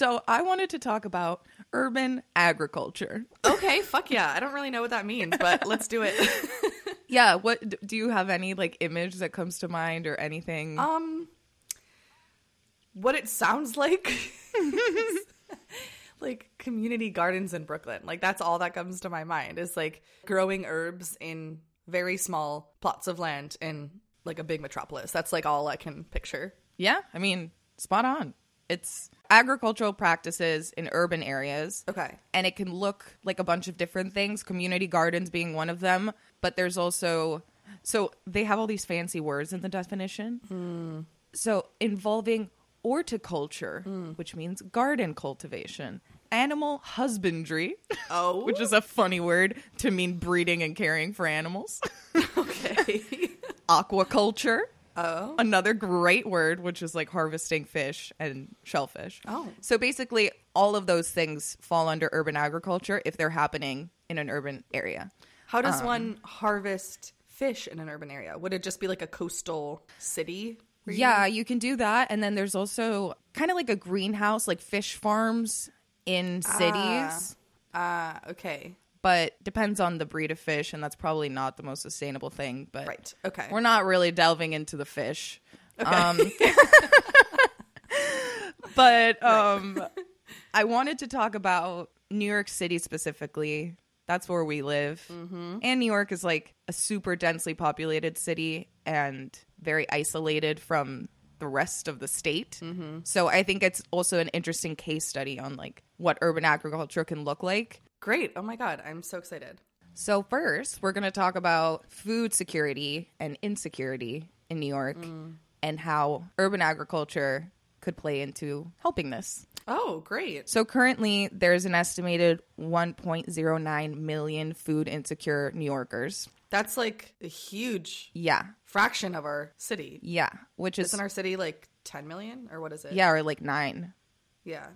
So I wanted to talk about urban agriculture. Okay, fuck yeah. I don't really know what that means, but let's do it. Yeah, what do you have any like image that comes to mind or anything? um what it sounds like like community gardens in Brooklyn. Like that's all that comes to my mind is like growing herbs in very small plots of land in like a big metropolis. That's like all I can picture. yeah, I mean, spot on. It's agricultural practices in urban areas. Okay. and it can look like a bunch of different things community gardens being one of them but there's also so they have all these fancy words in the definition hmm. so involving horticulture hmm. which means garden cultivation animal husbandry Oh. which is a funny word to mean breeding and caring for animals okay. aquaculture oh. another great word which is like harvesting fish and shellfish Oh. so basically all of those things fall under urban agriculture if they're happening in an urban area How Um, does one harvest fish in an urban area? Would it just be like a coastal city? yeah you can do that and then there's also kind of like a greenhouse like fish farms in cities Ah, okay. But depends on the breed of fish and that's probably not the most sustainable thing but Right. Okay. we're not really delving into the fish. Um but um i wanted to talk about new york city specifically. That's where we live. And new york is like a super densely populated city and very isolated from the rest of the state. So i think it's also an interesting case study on like what urban agriculture can look like Great. Oh my god, I'm so excited. so first, we're going to talk about food security and insecurity in New York mm. and how urban agriculture could play into helping this. Oh, great. So currently, there's an estimated 1.09 million food insecure New Yorkers. That's like a huge Yeah. fraction of our city. Yeah, which is Isn't our city like 10 million or what is it? yeah, or like 9. Yeah.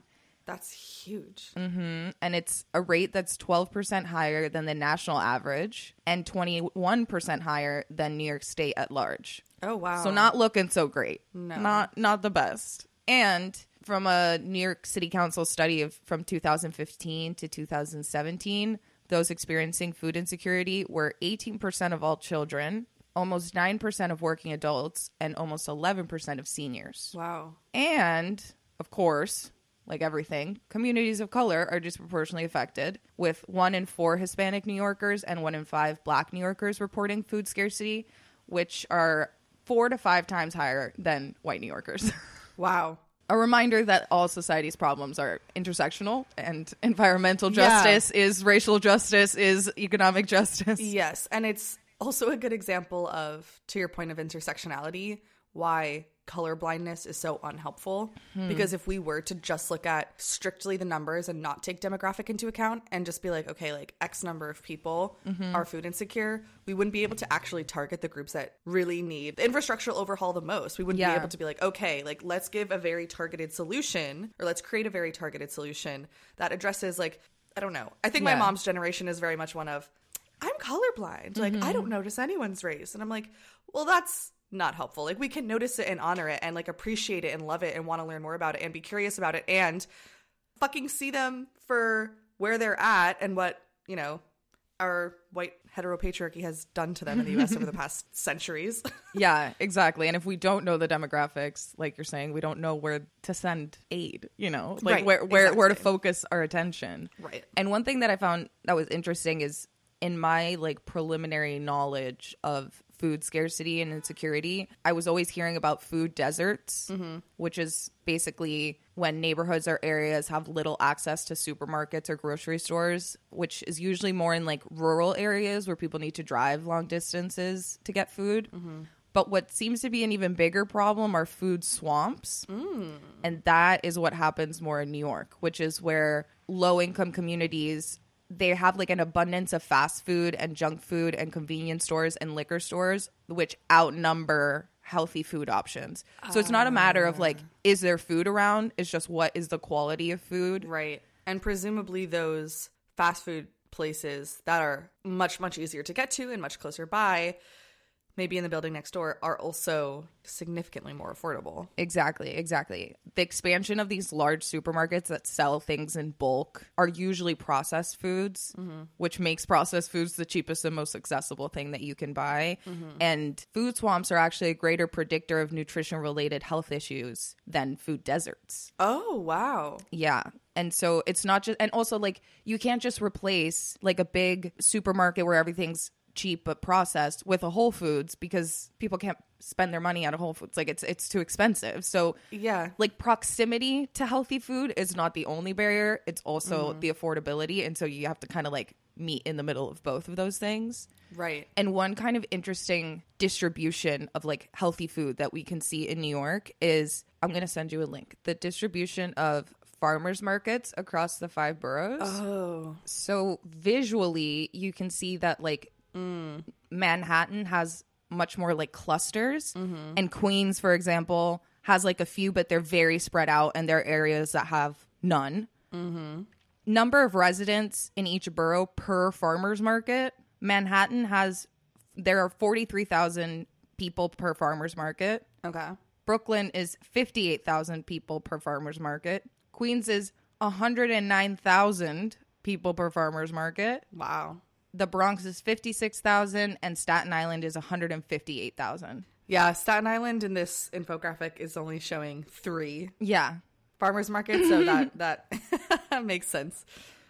That's huge. Mm-hmm. and it's a rate that's 12% higher than the national average and 21% higher than New York State at large. Oh wow. So not looking so great. No. Not not the best. And from a New York City Council study of from 2015 to 2017, those experiencing food insecurity were 18% of all children, almost 9% of working adults, and almost 11% of seniors. Wow. And of course, like everything, communities of color are disproportionately affected, with one in four Hispanic New Yorkers and one in five Black New Yorkers reporting food scarcity, which are four to five times higher than white New Yorkers. Wow. A reminder that all society's problems are intersectional and environmental Yeah. justice is racial justice, is economic justice. Yes, and it's also a good example of to your point of intersectionality why color blindness is so unhelpful hmm. because if we were to just look at strictly the numbers and not take demographic into account and just be like okay like x number of people mm-hmm. are food insecure we wouldn't be able to actually target the groups that really need the infrastructural overhaul the most we wouldn't Yeah. be able to be like okay like let's give a very targeted solution or let's create a very targeted solution that addresses like i don't know i think Yeah. my mom's generation is very much one of I'm colorblind. Like, I mm-hmm. don't notice anyone's race. And I'm like, well, that's not helpful. Like, we can notice it and honor it and like appreciate it and love it and want to learn more about it and be curious about it and fucking see them for where they're at and what, you know, our white heteropatriarchy has done to them in the US over the past centuries. Yeah, exactly. And if we don't know the demographics, like you're saying, we don't know where to send aid, you know, like Right, where where where to focus our attention. Right. And one thing that I found that was interesting is in my like preliminary knowledge of food scarcity and insecurity, I was always hearing about food deserts, which is basically when neighborhoods or areas have little access to supermarkets or grocery stores, which is usually more in like rural areas where people need to drive long distances to get food. But what seems to be an even bigger problem are food swamps. Mm. And that is what happens more in New York, which is where low income communities they have like an abundance of fast food and junk food and convenience stores and liquor stores which outnumber healthy food options. So it's not a matter of like ah. is there food around, it's just what is the quality of food. right. And presumably those fast food places that are much, much easier to get to and much closer by maybe in the building next door are also significantly more affordable. Exactly, exactly. The expansion of these large supermarkets that sell things in bulk are usually processed foods, mm-hmm. which makes processed foods the cheapest and most accessible thing that you can buy. Mm-hmm. And food swamps are actually a greater predictor of nutrition related health issues than food deserts. Oh, wow. Yeah. And so it's not just, and also like you can't just replace like a big supermarket where everything's cheap but processed with a Whole Foods because people can't spend their money at a Whole Foods. Like it's it's too expensive. So Yeah. like proximity to healthy food is not the only barrier. It's also mm-hmm. the affordability, and so you have to kind of like meet in the middle of both of those things. Right. And one kind of interesting distribution of like healthy food that we can see in New York is I'm going to send you a link. The distribution of farmers markets across the five boroughs. Oh. So visually, you can see that like Manhattan has much more like clusters, mm-hmm. and Queens, for example, has like a few, but they're very spread out, and there are areas that have none. Mm-hmm. Number of residents in each borough per farmers market. Manhattan has there are forty three thousand people per farmers market. Okay. Brooklyn is 58,000 people per farmer's market. Queens is 109,000 people per farmer's market. Wow. The Bronx is 56,000 and Staten Island is 158,000. Yeah, Staten Island in this infographic is only showing three Yeah. farmers market, so that that makes sense.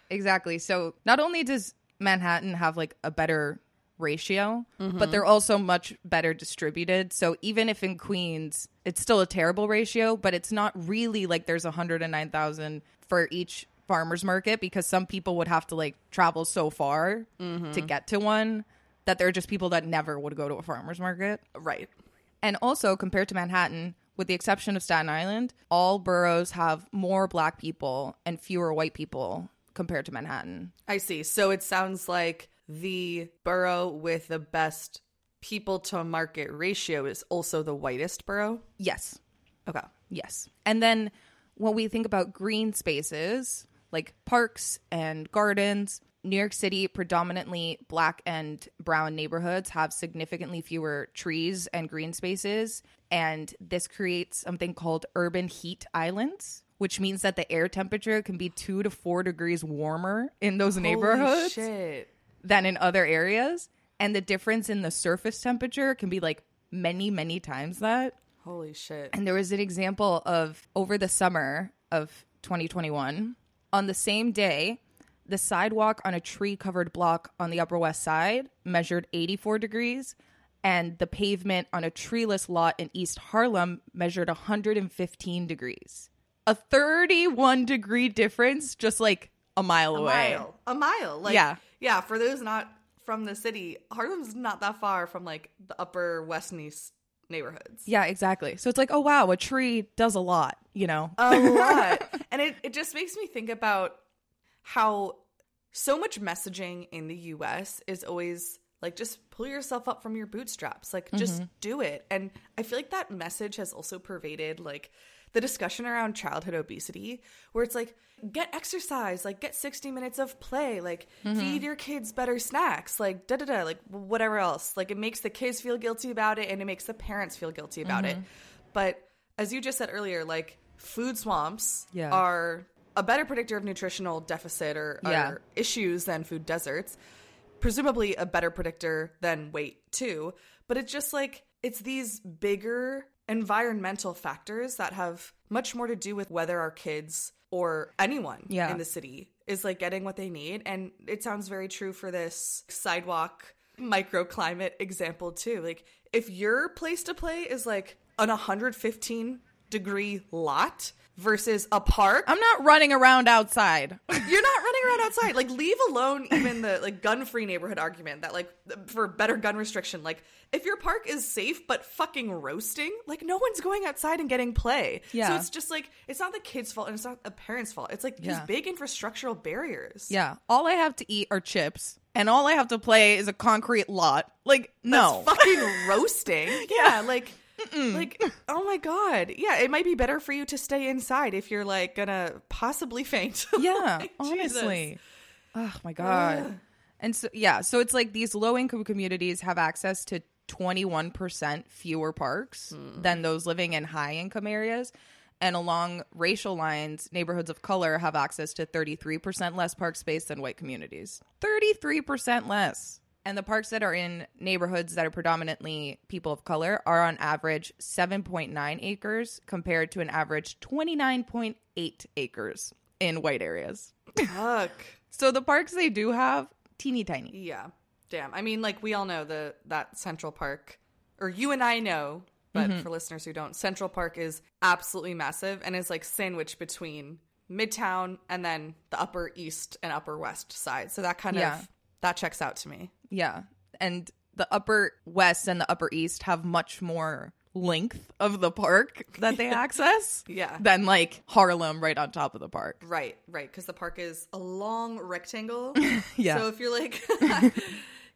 Exactly. So not only does Manhattan have like a better ratio, but mm-hmm. they're also much better distributed. So even if in Queens it's still a terrible ratio, but it's not really like there's 109,000 for each farmers market because some people would have to like travel so far mm-hmm. to get to one that there are just people that never would go to a farmers market. Right. And also, compared to Manhattan, with the exception of Staten Island, all boroughs have more black people and fewer white people compared to Manhattan. I see. So it sounds like the borough with the best people to market ratio is also the whitest borough. Yes. Okay. Yes. And then when we think about green spaces, like parks and gardens, New York City, predominantly black and brown neighborhoods have significantly fewer trees and green spaces. And this creates something called urban heat islands, which means that the air temperature can be two to four degrees warmer in those Holy neighborhoods shit. than in other areas. And the difference in the surface temperature can be like many, many times that. Holy shit. And there was an example of over the summer of 2021, on the same day, the sidewalk on a tree covered block on the Upper West Side measured 84 degrees, and the pavement on a treeless lot in East Harlem measured 115 degrees. A 31 degree difference just like a mile A away. mile. A mile. Like Yeah. Yeah, for those not from the city, Harlem's not that far from like the upper west and east neighborhoods. Yeah, exactly. So it's like, oh wow, a tree does a lot, you know? a lot. And it, it just makes me think about how so much messaging in the US is always like just pull yourself up from your bootstraps. Like just mm-hmm. do it. And I feel like that message has also pervaded like the discussion around childhood obesity where it's like get exercise, like get 60 minutes of play, like mm-hmm. feed your kids better snacks, like da da da, like whatever else. Like it makes the kids feel guilty about it and it makes the parents feel guilty about it. Mm-hmm. But as you just said earlier, like food swamps Yeah. are a better predictor of nutritional deficit or, or Yeah. issues than food deserts. Presumably a better predictor than weight too. But it's just like it's these bigger environmental factors that have much more to do with whether our kids or anyone Yeah. in the city is like getting what they need. And it sounds very true for this sidewalk microclimate example too. Like if your place to play is like an 115 degree lot versus a park, I'm not running around outside. you're not running around outside. Like leave alone even the like gun-free neighborhood argument that like for better gun restriction. Like if your park is safe but fucking roasting, like no one's going outside and getting play. Yeah. So it's just like it's not the kid's fault and it's not a parents' fault. It's like these big infrastructural barriers. Yeah. All I have to eat are chips, and all I have to play is a concrete lot. Like, no. That's fucking roasting. Yeah, like like oh my god. Yeah, it might be better for you to stay inside if you're like gonna possibly faint. yeah, Like, honestly. Oh my god. And so yeah, so it's like these low income communities have access to 21% fewer parks hmm. than those living in high income areas. And along racial lines, neighborhoods of color have access to 33% less park space than white communities. 33% less. And the parks that are in neighborhoods that are predominantly people of color are on average 7.9 acres compared to an average 29.8 acres in white areas. Fuck. So the parks they do have, teeny tiny. Yeah. Damn. I mean, like we all know the that Central Park, or you and I know, but mm-hmm. for listeners who don't, Central Park is absolutely massive and is like sandwiched between Midtown and then the Upper East and Upper West side. So that kind Yeah. of that checks out to me. Yeah. And the upper west and the upper east have much more length of the park that they access Yeah. than like Harlem right on top of the park. Right, right, because the park is a long rectangle. Yeah. So if you're like,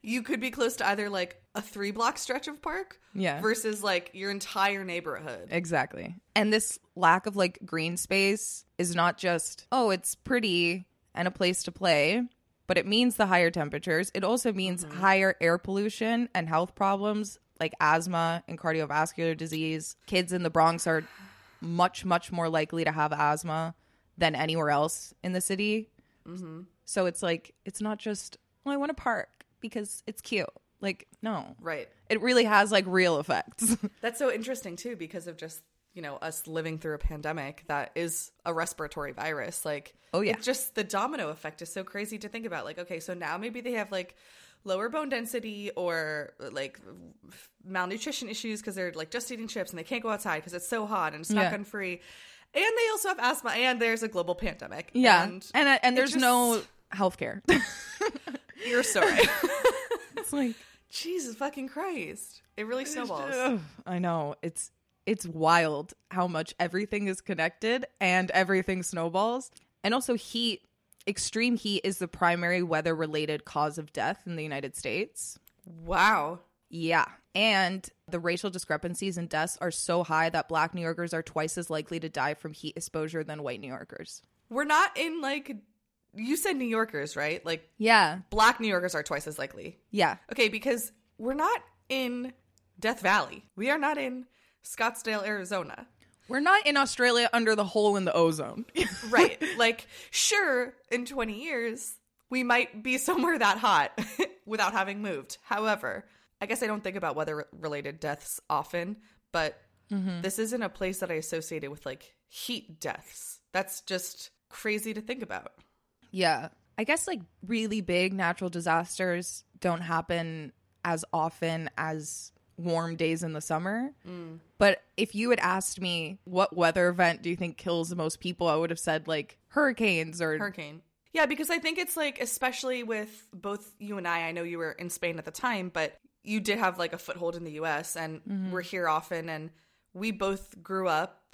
you could be close to either like a three block stretch of park, Yeah. versus like your entire neighborhood. Exactly. And this lack of like green space is not just, oh, it's pretty and a place to play, but it means the higher temperatures. It also means mm-hmm. higher air pollution and health problems like asthma and cardiovascular disease. Kids in the Bronx are much, much more likely to have asthma than anywhere else in the city. Mm-hmm. So it's like, it's not just, well, I want to park because it's cute. Like, no, Right. it really has like real effects. That's so interesting too, because of just you know us living through a pandemic that is a respiratory virus. Like, Oh, yeah. it's just the domino effect is so crazy to think about. Like, okay, so now maybe they have like lower bone density or like malnutrition issues because they're like just eating chips and they can't go outside because it's so hot and it's not Yeah. gun free. And they also have asthma, and there's a global pandemic. Yeah, and, and uh, and, and there's just- no healthcare. you're sorry. it's like Jesus fucking Christ! It really snowballs. I know it's it's wild how much everything is connected and everything snowballs, and also heat. Extreme heat is the primary weather related cause of death in the United States. Wow. Yeah. And the racial discrepancies in deaths are so high that black New Yorkers are twice as likely to die from heat exposure than white New Yorkers. We're not in like you said New Yorkers, right? Like Yeah. black New Yorkers are twice as likely. Yeah. Okay, because we're not in Death Valley. We are not in Scottsdale, Arizona. We're not in Australia under the hole in the ozone. Right. like sure, in 20 years we might be somewhere that hot without having moved. However, I guess I don't think about weather related deaths often, but mm-hmm. this isn't a place that I associated with like heat deaths. That's just crazy to think about. Yeah. I guess like really big natural disasters don't happen as often as warm days in the summer. Mm. But if you had asked me what weather event do you think kills the most people, I would have said like hurricanes or Hurricane. Yeah, because I think it's like, especially with both you and I, I know you were in Spain at the time, but you did have like a foothold in the US and mm-hmm. we're here often. And we both grew up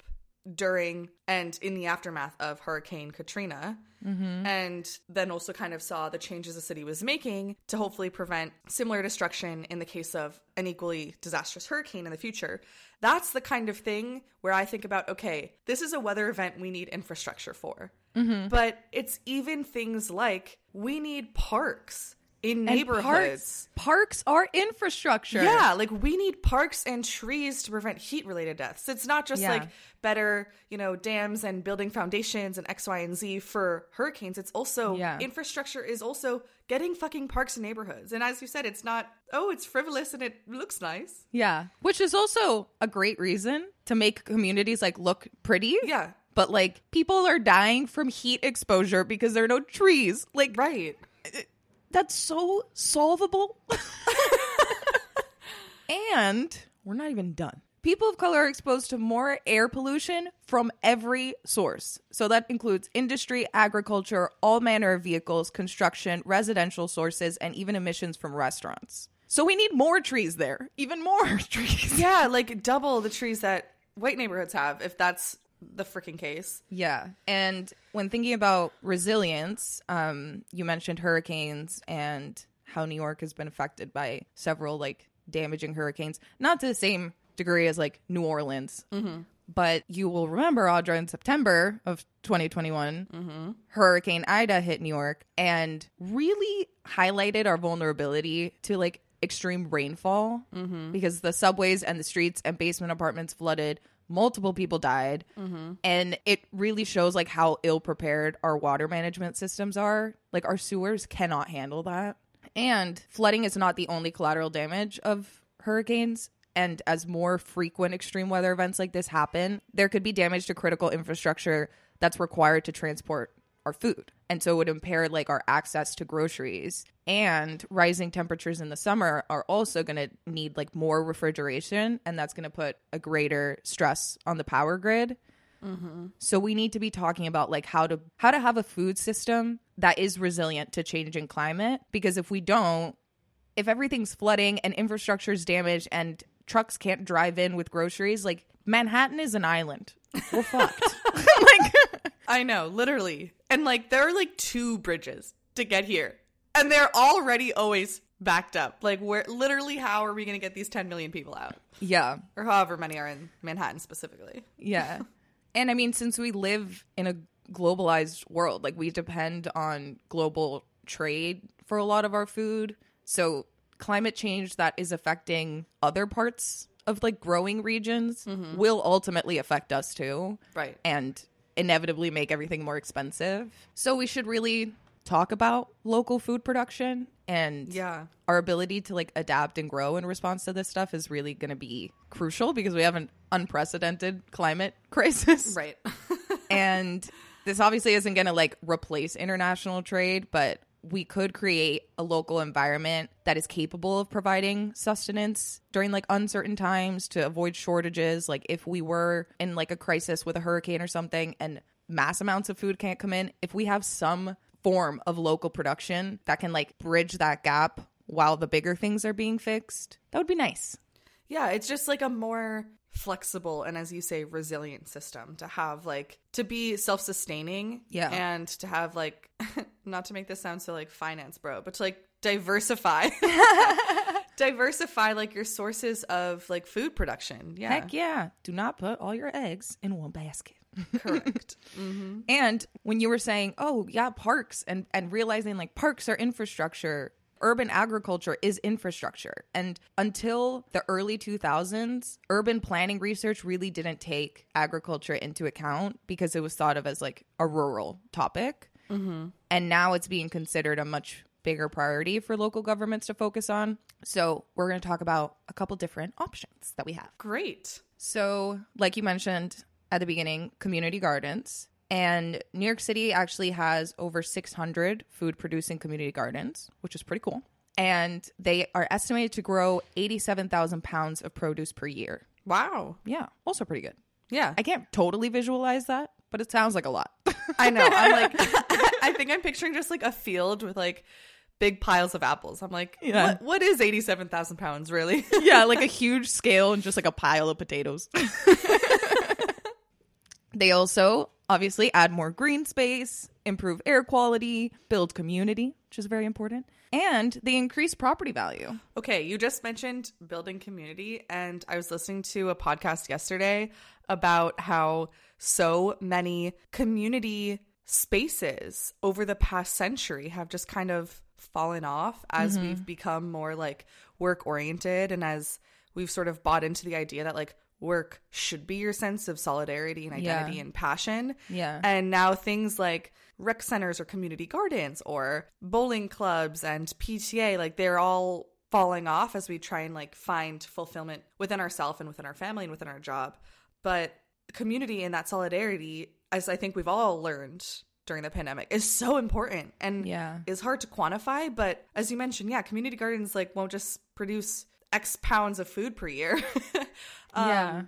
during and in the aftermath of Hurricane Katrina. Mm-hmm. And then also kind of saw the changes the city was making to hopefully prevent similar destruction in the case of an equally disastrous hurricane in the future. That's the kind of thing where I think about okay, this is a weather event we need infrastructure for. Mm-hmm. But it's even things like we need parks in And neighborhoods. Parks, parks are infrastructure. Yeah, like we need parks and trees to prevent heat related deaths. It's not just Yeah. like better, you know, dams and building foundations and X, Y, and Z for hurricanes. It's also Yeah. infrastructure is also getting fucking parks and neighborhoods. And as you said, it's not, oh, it's frivolous and it looks nice. Yeah. Which is also a great reason to make communities like look pretty. Yeah. But like people are dying from heat exposure because there are no trees. Like Right. Eh, that's so solvable. and we're not even done. People of color are exposed to more air pollution from every source. So that includes industry, agriculture, all manner of vehicles, construction, residential sources, and even emissions from restaurants. So we need more trees there, even more trees. Yeah, like double the trees that white neighborhoods have, if that's the freaking case. Yeah. And when thinking about resilience, um, you mentioned hurricanes and how New York has been affected by several like damaging hurricanes, not to the same degree as like New Orleans. Mm-hmm. But you will remember, Audra, in September of 2021, mm-hmm. Hurricane Ida hit New York and really highlighted our vulnerability to like extreme rainfall mm-hmm. because the subways and the streets and basement apartments flooded. Multiple people died. Mm-hmm. And it really shows like how ill prepared our water management systems are. Like our sewers cannot handle that. And flooding is not the only collateral damage of hurricanes. And as more frequent extreme weather events like this happen, there could be damage to critical infrastructure that's required to transport our food. And so it would impair like our access to groceries. And rising temperatures in the summer are also going to need like more refrigeration. And that's going to put a greater stress on the power grid. Mm-hmm. So we need to be talking about like how to how to have a food system that is resilient to changing climate because if we don't if everything's flooding and infrastructure is damaged and trucks can't drive in with groceries like Manhattan is an island. We're fucked. like I know, literally. And like there are like two bridges to get here. And they're already always backed up. Like where literally how are we going to get these 10 million people out? yeah. Or however many are in Manhattan specifically. Yeah. And I mean, since we live in a globalized world, like we depend on global trade for a lot of our food. So climate change that is affecting other parts of like growing regions mm-hmm. will ultimately affect us too. Right. And inevitably make everything more expensive. So we should really talk about local food production and Yeah. our ability to like adapt and grow in response to this stuff is really going to be crucial because we have an unprecedented climate crisis. Right. and this obviously isn't going to like replace international trade, but we could create a local environment that is capable of providing sustenance during like uncertain times to avoid shortages. Like if we were in like a crisis with a hurricane or something and mass amounts of food can't come in, if we have some form of local production that can like bridge that gap while the bigger things are being fixed, that would be nice. Yeah, it's just like a more flexible and as you say resilient system to have like to be self-sustaining Yeah. and to have like not to make this sound so like finance bro but to like diversify diversify like your sources of like food production yeah Heck yeah. Do not put all your eggs in one basket. correct mm-hmm. And when you were saying, "Oh, yeah, parks," and and realizing like parks are infrastructure, urban agriculture is infrastructure. And until the early 2000s, urban planning research really didn't take agriculture into account because it was thought of as like a rural topic. Mm-hmm. And now it's being considered a much bigger priority for local governments to focus on. So, we're going to talk about a couple different options that we have. great So, like you mentioned at the beginning, community gardens. And New York City actually has over 600 food producing community gardens, which is pretty cool. And they are estimated to grow 87,000 pounds of produce per year. wow Yeah, also pretty good. yeah I can't totally visualize that, but it sounds like a lot. I know. I'm like, I think I'm picturing just like a field with like big piles of apples. I'm like, Yeah. what, what is 87,000 pounds really? yeah, like a huge scale and just like a pile of potatoes. they also obviously add more green space, improve air quality, build community, which is very important, and they increase property value. okay, you just mentioned building community, and I was listening to a podcast yesterday about how so many community spaces over the past century have just kind of fallen off as mm-hmm. we've become more like work oriented and as we've sort of bought into the idea that like work should be your sense of solidarity and identity Yeah. and passion. Yeah. And now things like rec centers or community gardens or bowling clubs and PTA, like they're all falling off as we try and like find fulfillment within ourselves and within our family and within our job. But community and that solidarity, as I think we've all learned during the pandemic, is so important and Yeah. is hard to quantify. But as you mentioned, yeah, community gardens like won't just produce X pounds of food per year. Um, Yeah.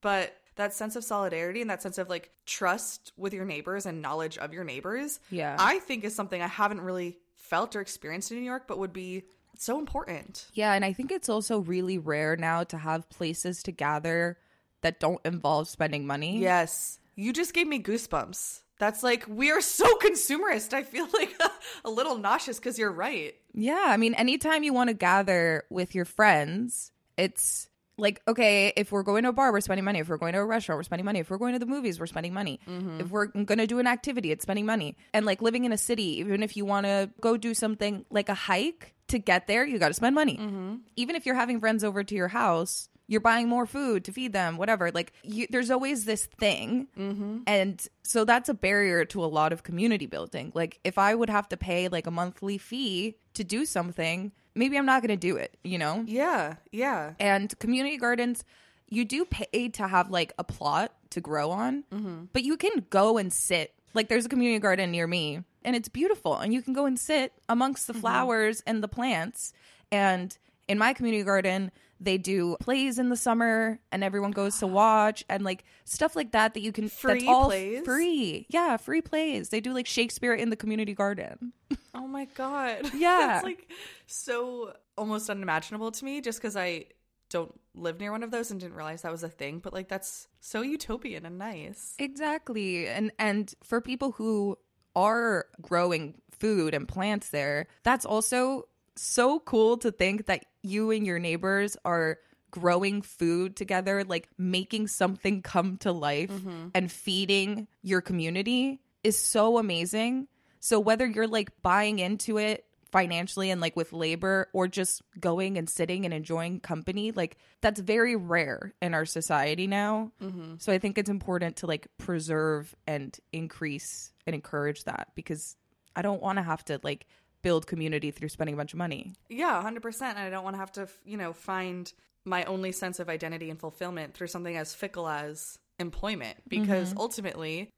But that sense of solidarity and that sense of like trust with your neighbors and knowledge of your neighbors, Yeah. I think is something I haven't really felt or experienced in New York, but would be so important. Yeah, and I think it's also really rare now to have places to gather that don't involve spending money. Yes. You just gave me goosebumps. That's like, we are so consumerist. I feel like a, little nauseous because you're right. Yeah, I mean, anytime you want to gather with your friends, it's like, okay, if we're going to a bar, we're spending money. If we're going to a restaurant, we're spending money. If we're going to the movies, we're spending money. If we're going to do an activity, it's spending money. And like living in a city, even if you want to go do something like a hike, to get there, you got to spend money. Mm-hmm. Even if you're having friends over to your house, you're buying more food to feed them, whatever. Like, you, there's always this thing. Mm-hmm. And so that's a barrier to a lot of community building. Like, if I would have to pay like a monthly fee to do something, maybe I'm not going to do it, you know? Yeah, yeah. And community gardens, you do pay to have like a plot to grow on, but you can go and sit. Like there's a community garden near me and it's beautiful and you can go and sit amongst the flowers and the plants. And in my community garden, they do plays in the summer and everyone goes to watch and like stuff like that that you can Free that's all plays? free. Yeah, free plays. They do like Shakespeare in the community garden. Oh my god. Yeah. It's like so almost unimaginable to me just because I don't live near one of those and didn't realize that was a thing. But like that's so utopian and nice. Exactly. And and for people who are growing food and plants there, that's also so cool to think that you and your neighbors are growing food together, like making something come to life mm-hmm. and feeding your community is so amazing. So whether you're like buying into it financially and like with labor or just going and sitting and enjoying company like that's very rare in our society now. Mm-hmm. So i think it's important to like preserve and increase and encourage that because i don't want to have to like build community through spending a bunch of money Yeah, 100%. And I don't want to have to, you know, find my only sense of identity and fulfillment through something as fickle as employment mm-hmm. because ultimately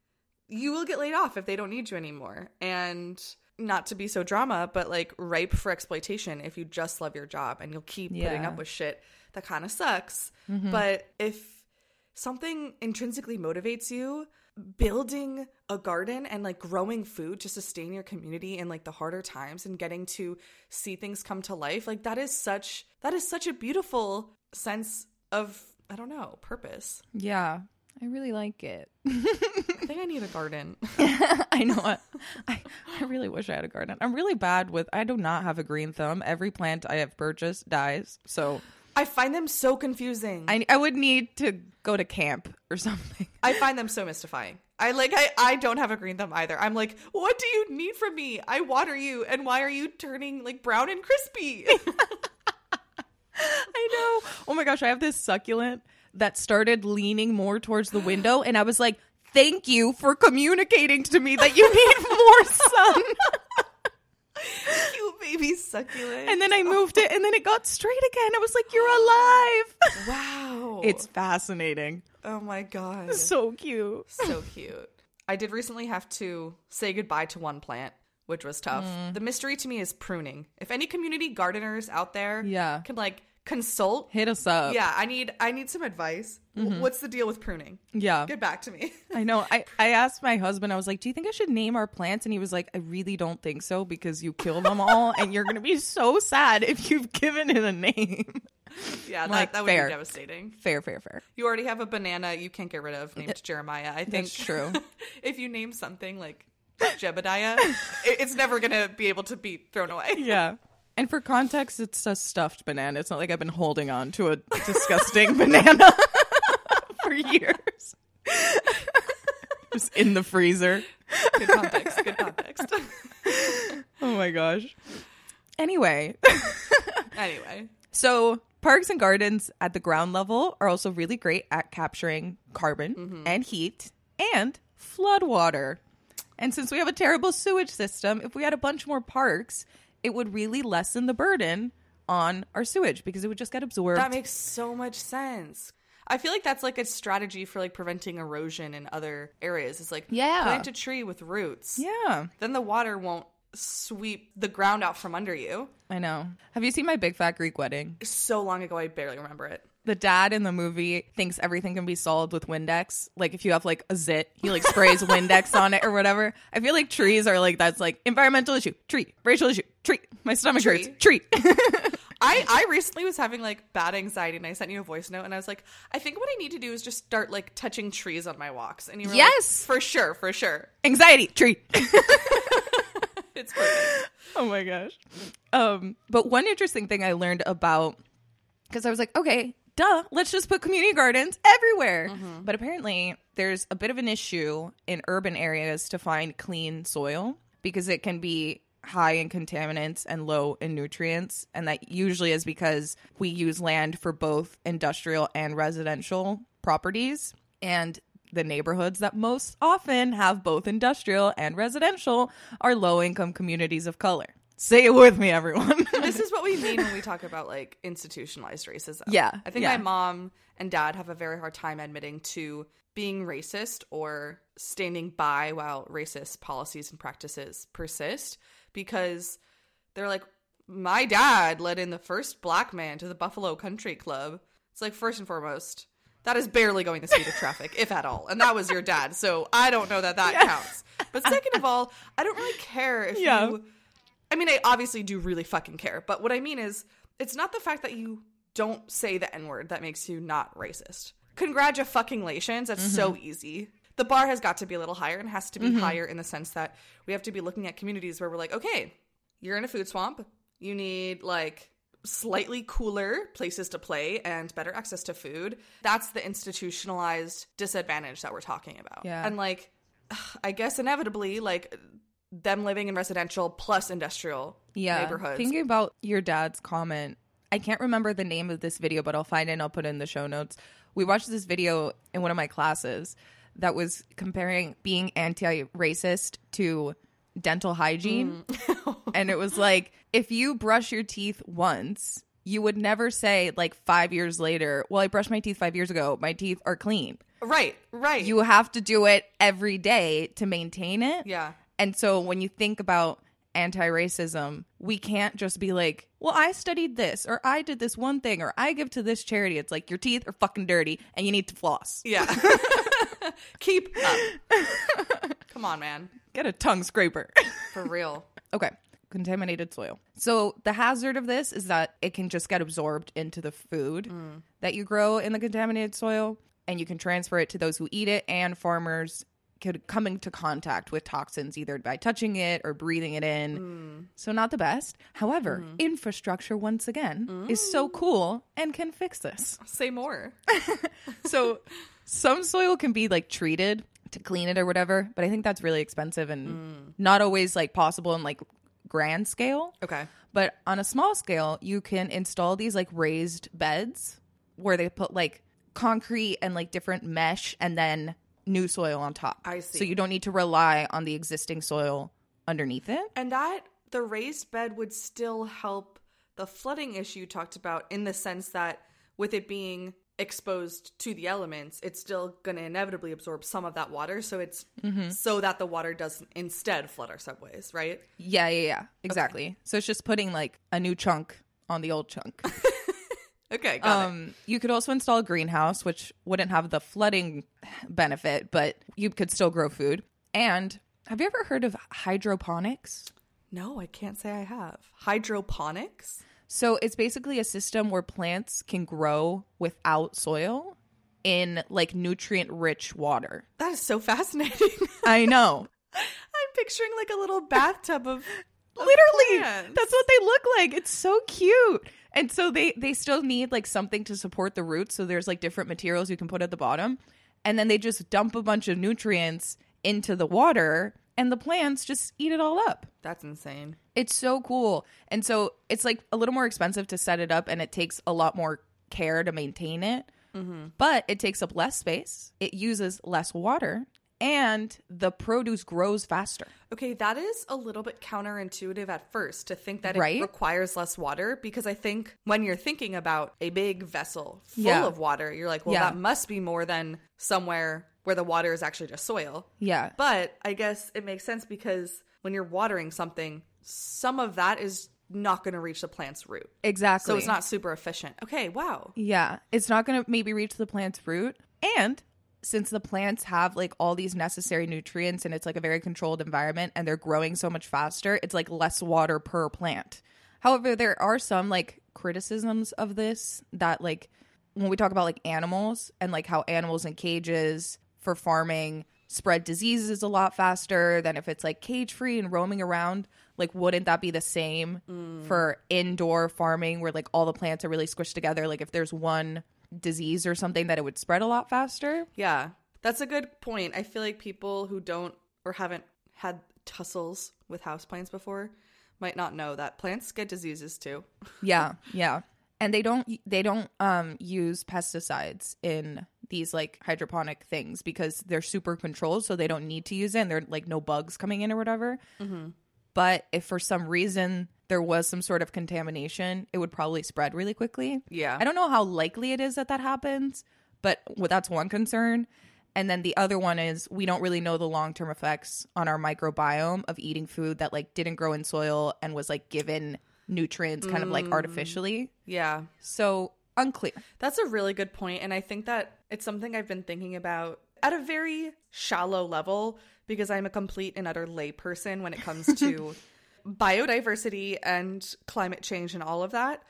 you will get laid off if they don't need you anymore. And not to be so drama, but like ripe for exploitation if you just love your job and you'll keep putting up with shit that kind of sucks. Mm-hmm. But if something intrinsically motivates you, building a garden and like growing food to sustain your community in like the harder times and getting to see things come to life, like that is such that is such a beautiful sense of I don't know, purpose. yeah i really like it I think I need a garden. I know what. I, I really wish I had a garden. I'm really bad with I do not have a green thumb. Every plant I have purchased dies. So I find them so confusing. I, I would need to go to camp or something. I find them so mystifying. I like I I don't have a green thumb either. I'm like, what do you need from me? I water you, and why are you turning like brown and crispy? I know. Oh my gosh, I have this succulent that started leaning more towards the window and I was like, "Thank you for communicating to me that you need more sun." Cute baby succulent. and then I moved it and then it got straight again. I was like, "You're alive." wow, It's fascinating. oh my god, So cute. so cute. I did recently have to say goodbye to one plant, which was tough. Mm. The mystery to me is pruning. If any community gardeners out there Yeah. can like consult, Hit us up. yeah, I need I need some advice. W- mm-hmm. What's the deal with pruning? Yeah. Get back to me. I know. I, I asked my husband, I was like, Do you think I should name our plants? And he was like, I really don't think so because you kill them all and you're going to be so sad if you've given it a name. yeah, that, Like, that would fair. be devastating. Fair, fair, fair. You already have a banana you can't get rid of named Jeremiah. I think That's true. if you name something like Jebediah, it's never gonna be able to be thrown away. Yeah. And for context, it's a stuffed banana. It's not like I've been holding on to a disgusting banana for years. Just in the freezer. Good context. Good context. Oh my gosh. Anyway, anyway, So, parks and gardens at the ground level are also really great at capturing carbon mm-hmm. and heat and flood water. And since we have a terrible sewage system, if we had a bunch more parks, it would really lessen the burden on our sewage because it would just get absorbed. that makes so much sense. I feel like that's like a strategy for like preventing erosion in other areas. It's like Yeah. plant a tree with roots. yeah, Then the water won't sweep the ground out from under you. I know. Have you seen my big fat Greek wedding? So long ago, I barely remember it. The dad in the movie thinks everything can be solved with Windex. Like if you have like a zit, he like sprays Windex on it or whatever. I feel like trees are like that's like environmental issue, tree, racial issue, tree. My stomach Tree. hurts, tree. I, I recently was having like bad anxiety and I sent you a voice note and I was like, I think what I need to do is just start like touching trees on my walks. And you were like, Yes! for sure, for sure. Anxiety, tree. It's perfect. oh my gosh. Um, but one interesting thing I learned about because I was like, okay, duh, let's just put community gardens everywhere. Mm-hmm. But apparently, there's a bit of an issue in urban areas to find clean soil because it can be high in contaminants and low in nutrients. And that usually is because we use land for both industrial and residential properties. And the neighborhoods that most often have both industrial and residential are low income communities of color. Say it with me, everyone. this is what we mean when we talk about like institutionalized racism. Yeah, I think yeah. my mom and dad have a very hard time admitting to being racist or standing by while racist policies and practices persist because they're like, my dad led in the first black man to the Buffalo Country Club. It's like, first and foremost, that is barely going the speed of traffic, if at all. And that was your dad. So I don't know that that counts. But second of all, I don't really care if Yeah. you. I mean, I obviously do really fucking care. But what I mean is, it's not the fact that you don't say the N word that makes you not racist. Congratulations. That's so mm-hmm. easy. The bar has got to be a little higher and has to be mm-hmm. higher in the sense that we have to be looking at communities where we're like, okay, you're in a food swamp. You need like slightly cooler places to play and better access to food. That's the institutionalized disadvantage that we're talking about. Yeah. And like, I guess inevitably, like them living in residential plus industrial yeah. neighborhoods. Thinking about your dad's comment, I can't remember the name of this video, but I'll find it and I'll put it in the show notes. We watched this video in one of my classes that was comparing being anti racist to dental hygiene. Mm. and it was like, if you brush your teeth once, you would never say, like, five years later, well, I brushed my teeth five years ago. My teeth are clean. right, right. You have to do it every day to maintain it. yeah. And so when you think about anti racism, we can't just be like, well, I studied this, or I did this one thing, or I give to this charity. It's like your teeth are fucking dirty and you need to floss. Yeah. Keep up. Come on, man. Get a tongue scraper. For real. okay. Contaminated soil. So the hazard of this is that it can just get absorbed into the food mm. that you grow in the contaminated soil, and you can transfer it to those who eat it, and farmers could come into contact with toxins either by touching it or breathing it in. Mm. So not the best. However, mm-hmm. infrastructure once again is so mm. cool and can fix this. Say more. So some soil can be like treated to clean it or whatever, but I think that's really expensive and mm. not always like possible in like grand scale. Okay. But on a small scale, you can install these like raised beds where they put like concrete and like different mesh and then new soil on top. I see. So you don't need to rely on the existing soil underneath it. And that the raised bed would still help the flooding issue you talked about in the sense that with it being exposed to the elements, it's still going to inevitably absorb some of that water. So it's mm-hmm. so that the water doesn't instead flood our subways, right? Yeah, yeah, yeah. Exactly. So it's just putting like a new chunk on the old chunk. Okay, got it. Um, you could also install a greenhouse, which wouldn't have the flooding benefit, but you could still grow food. And have you ever heard of hydroponics? No, I can't say I have. Hydroponics? So it's basically a system where plants can grow without soil in like nutrient rich water. That is so fascinating. I know. I'm picturing like a little bathtub of Literally, plants. that's what they look like. It's so cute. And so they they still need like something to support the roots. So there's like different materials you can put at the bottom, and then they just dump a bunch of nutrients into the water, and the plants just eat it all up. That's insane. It's so cool. And so it's like a little more expensive to set it up, and it takes a lot more care to maintain it. Mm-hmm. But it takes up less space. It uses less water, and the produce grows faster. Okay, that is a little bit counterintuitive at first to think that Right? it requires less water because I think when you're thinking about a big vessel full Yeah. of water, you're like, well, Yeah. that must be more than somewhere where the water is actually just soil. Yeah. But I guess it makes sense because when you're watering something, some of that is not going to reach the plant's root. Exactly. So it's not super efficient. Okay, wow. Yeah, it's not going to maybe reach the plant's root. And since the plants have like all these necessary nutrients and it's like a very controlled environment and they're growing so much faster, it's like less water per plant. However, there are some like criticisms of this that like when we talk about like animals and like how animals in cages for farming spread diseases a lot faster than if it's like cage free and roaming around. Like, wouldn't that be the same mm. for indoor farming where like all the plants are really squished together? Like, if there's one disease or something, that it would spread a lot faster. Yeah, that's a good point. I feel like people who don't or haven't had tussles with houseplants before might not know that plants get diseases too. Yeah, yeah. And they don't they don't um use pesticides in these like hydroponic things because they're super controlled so they don't need to use it and there are like no bugs coming in or whatever. But if for some reason there was some sort of contamination, it would probably spread really quickly. Yeah. I don't know how likely it is that that happens, but well, that's one concern. And then the other one is we don't really know the long term effects on our microbiome of eating food that like didn't grow in soil and was like given nutrients kind of like mm. artificially. Yeah. So unclear. That's a really good point, and I think that it's something I've been thinking about at a very shallow level because I'm a complete and utter layperson when it comes to biodiversity and climate change and all of that.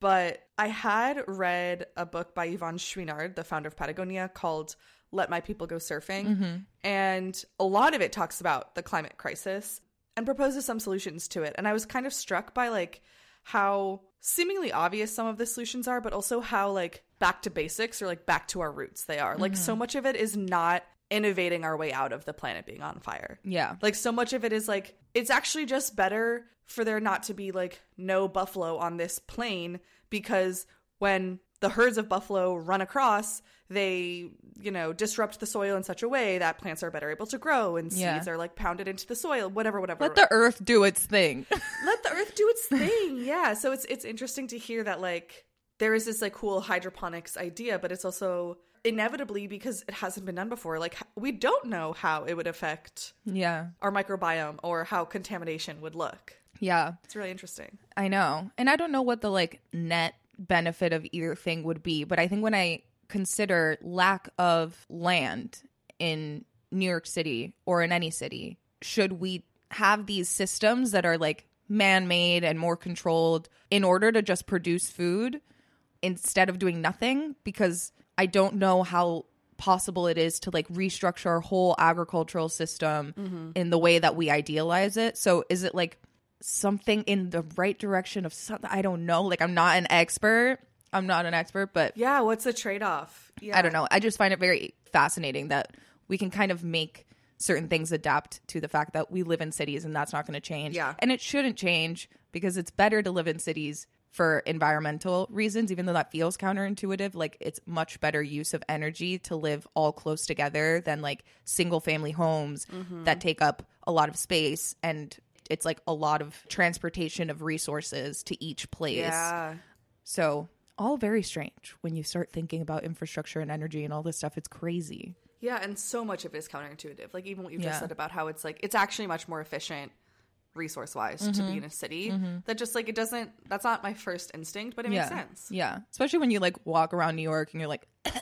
But I had read a book by Yvon Chouinard, the founder of Patagonia, called Let My People Go Surfing. Mm-hmm. And a lot of it talks about the climate crisis and proposes some solutions to it. And I was kind of struck by like how seemingly obvious some of the solutions are, but also how like back to basics or like back to our roots they are. Like mm-hmm. so much of it is not innovating our way out of the planet being on fire. Yeah. Like so much of it is like it's actually just better for there not to be like no buffalo on this plain because when the herds of buffalo run across, they, you know, disrupt the soil in such a way that plants are better able to grow and seeds are like pounded into the soil, whatever, whatever. Let the earth do its thing. Let the earth do its thing. Yeah. So it's it's interesting to hear that like there is this like cool hydroponics idea, but it's also inevitably because it hasn't been done before. Like we don't know how it would affect yeah. our microbiome or how contamination would look. Yeah. It's really interesting. I know. And I don't know what the like net benefit of either thing would be, but I think when I consider lack of land in New York City or in any city, should we have these systems that are like man-made and more controlled in order to just produce food instead of doing nothing because I don't know how possible it is to like restructure our whole agricultural system mm-hmm. in the way that we idealize it. So is it like something in the right direction of something I don't know. Like I'm not an expert. I'm not an expert, but Yeah, what's the trade off? Yeah. I don't know. I just find it very fascinating that we can kind of make certain things adapt to the fact that we live in cities and that's not going to change. Yeah. And it shouldn't change because it's better to live in cities for environmental reasons, even though that feels counterintuitive. Like it's much better use of energy to live all close together than like single family homes mm-hmm. that take up a lot of space and it's like a lot of transportation of resources to each place. Yeah. So, all very strange when you start thinking about infrastructure and energy and all this stuff. It's crazy. Yeah, and so much of it is counterintuitive. Like even what you Yeah. just said about how it's like it's actually much more efficient resource wise to Mm-hmm. be in a city. That just like it doesn't that's not my first instinct, but it yeah. makes sense. Yeah. Especially when you like walk around New York and you're like,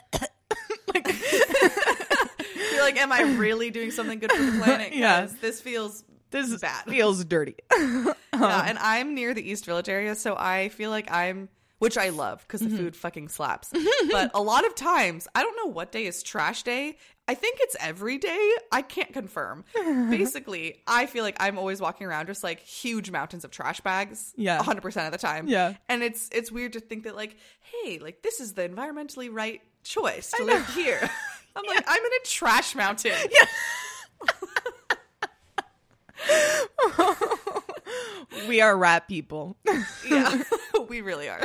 You're like, am I really doing something good for the planet? Yeah. This feels this is bad. feels dirty. yeah, and I'm near the East Village area, so I feel like I'm, which I love because Mm-hmm. the food fucking slaps. but a lot of times, I don't know what day is trash day. I think it's every day. I can't confirm. Basically, I feel like I'm always walking around just like huge mountains of trash bags. Yeah. 100% of the time. Yeah. And it's it's weird to think that like, hey, like this is the environmentally right choice to live here. I'm like, I'm in a trash mountain. Yeah. we are rat people. Yeah. we really are.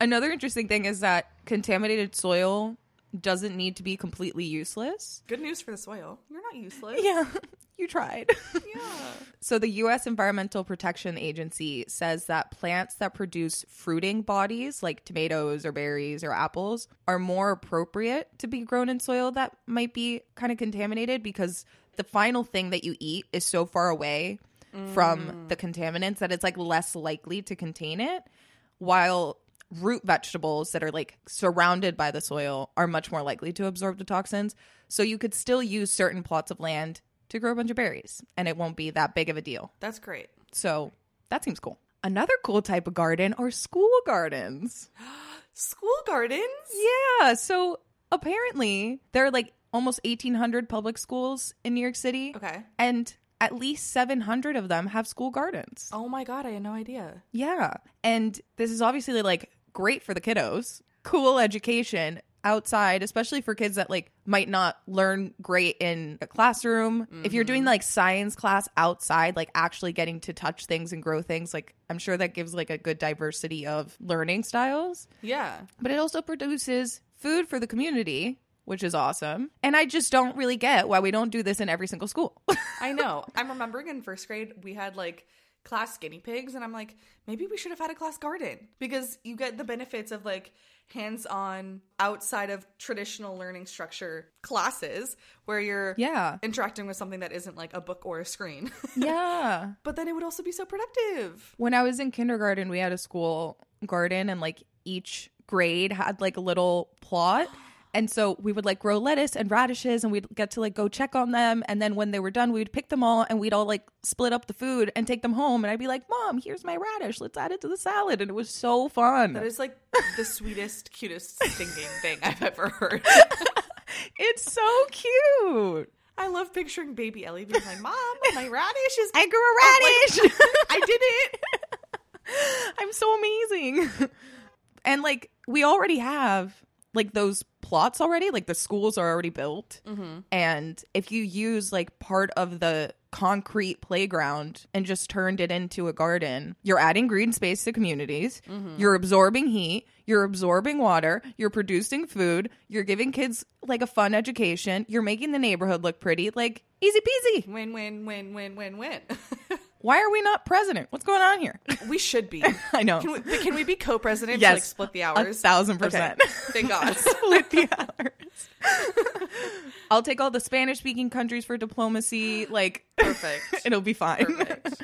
Another interesting thing is that contaminated soil doesn't need to be completely useless. Good news for the soil. You're not useless. Yeah, you tried. Yeah. So, the U.S. Environmental Protection Agency says that plants that produce fruiting bodies, like tomatoes or berries or apples, are more appropriate to be grown in soil that might be kind of contaminated because the final thing that you eat is so far away from mm. the contaminants that it's like less likely to contain it. While root vegetables that are like surrounded by the soil are much more likely to absorb the toxins. So, you could still use certain plots of land to grow a bunch of berries and it won't be that big of a deal. That's great. So that seems cool. Another cool type of garden are school gardens. School gardens? Yeah. So apparently there are like almost 1,800 public schools in New York City. Okay. And at least 700 of them have school gardens. Oh my god, I had no idea. Yeah. And this is obviously like great for the kiddos, cool education, outside, especially for kids that like might not learn great in a classroom. If you're doing mm-hmm. like science class outside, like actually getting to touch things and grow things, like I'm sure that gives like a good diversity of learning styles. Yeah. But it also produces food for the community, which is awesome. And I just don't really get why we don't do this in every single school. I know. I'm remembering in first grade we had like class guinea pigs, and I'm like, maybe we should have had a class garden because you get the benefits of like hands on outside of traditional learning structure classes where you're yeah. interacting with something that isn't like a book or a screen. Yeah. but then it would also be so productive. When I was in kindergarten, we had a school garden and like each grade had like a little plot. And so we would like grow lettuce and radishes and we'd get to like go check on them. And then when they were done, we'd pick them all and we'd all like split up the food and take them home. And I'd be like, Mom, here's my radish. Let's add it to the salad. And it was so fun. That is like the sweetest, cutest thinking thing I've ever heard. it's so cute. I love picturing baby Ellie being like, Mom, my radish is. I grew a oh, radish. I did it. I'm so amazing. and like we already have like those plots already, like the schools are already built. Mm-hmm. And if you use like part of the concrete playground and just turned it into a garden, you're adding green space to communities. Mm-hmm. You're absorbing heat, you're absorbing water, you're producing food, you're giving kids like a fun education, you're making the neighborhood look pretty. Like easy peasy. Win, win, win, win, win, win. Why are we not president? What's going on here? we should be. I know. Can we, can we be co-president? Yes. To, like split the hours. A thousand percent. Okay. Thank God. Split the hours. I'll take all the Spanish speaking countries for diplomacy. Like, Perfect. it'll be fine. Perfect.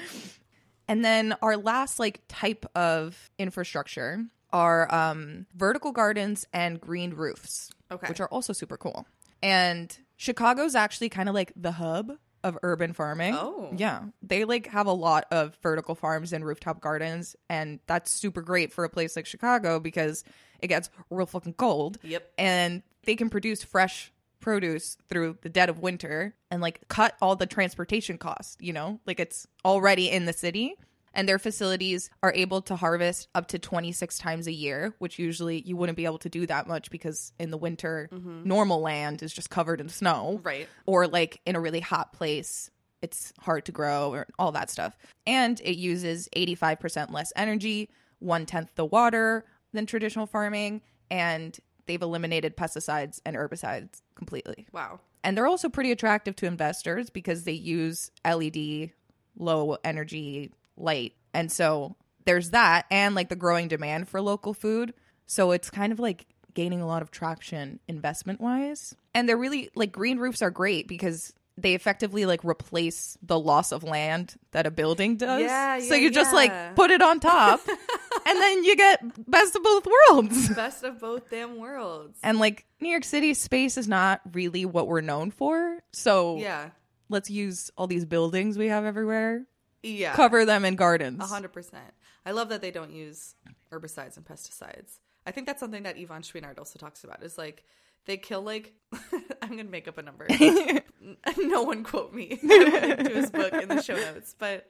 And then our last like type of infrastructure are um, vertical gardens and green roofs, Okay. which are also super cool. And Chicago's actually kind of like the hub of urban farming. Oh. yeah, they like have a lot of vertical farms and rooftop gardens, and that's super great for a place like Chicago because it gets real fucking cold. Yep. and they can produce fresh produce through the dead of winter and like cut all the transportation costs, you know? Like it's already in the city and their facilities are able to harvest up to 26 times a year, which usually you wouldn't be able to do that much because in the winter mm-hmm. normal land is just covered in snow. Right. Or like in a really hot place it's hard to grow or all that stuff. And it uses 85% less energy, one tenth the water than traditional farming, and they've eliminated pesticides and herbicides completely. Wow. And they're also pretty attractive to investors because they use LED low energy light. And so there's that and like the growing demand for local food. So it's kind of like gaining a lot of traction investment wise. And they're really like green roofs are great because they effectively like replace the loss of land that a building does. Yeah, yeah so yeah, you just yeah. like put it on top and then you get best of both worlds. Best of both damn worlds. And like New York City space is not really what we're known for. So Yeah. let's use all these buildings we have everywhere, Yeah. cover them in gardens. A hundred percent. I love that they don't use herbicides and pesticides. I think that's something that Yvon Chouinard also talks about. Is like they kill like I'm gonna make up a number. no one quote me. To his book in the show notes, but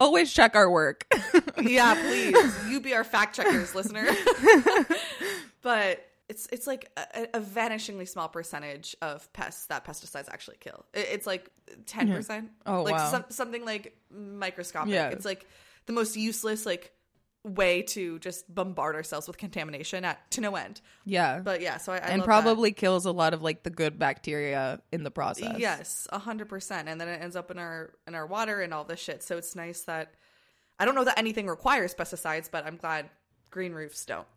Always check our work. yeah, please, you be our fact checkers, listener. but it's it's like a, a vanishingly small percentage of pests that pesticides actually kill. It's like ten percent. Oh, like wow. some, something like microscopic. Yeah. It's like the most useless like way to just bombard ourselves with contamination at to no end. yeah. But yeah, so I, I and probably kills a lot of like the good bacteria in the process. yes, a hundred percent, and then it ends up in our in our water and all this shit. So it's nice that I don't know that anything requires pesticides, but I'm glad green roofs don't.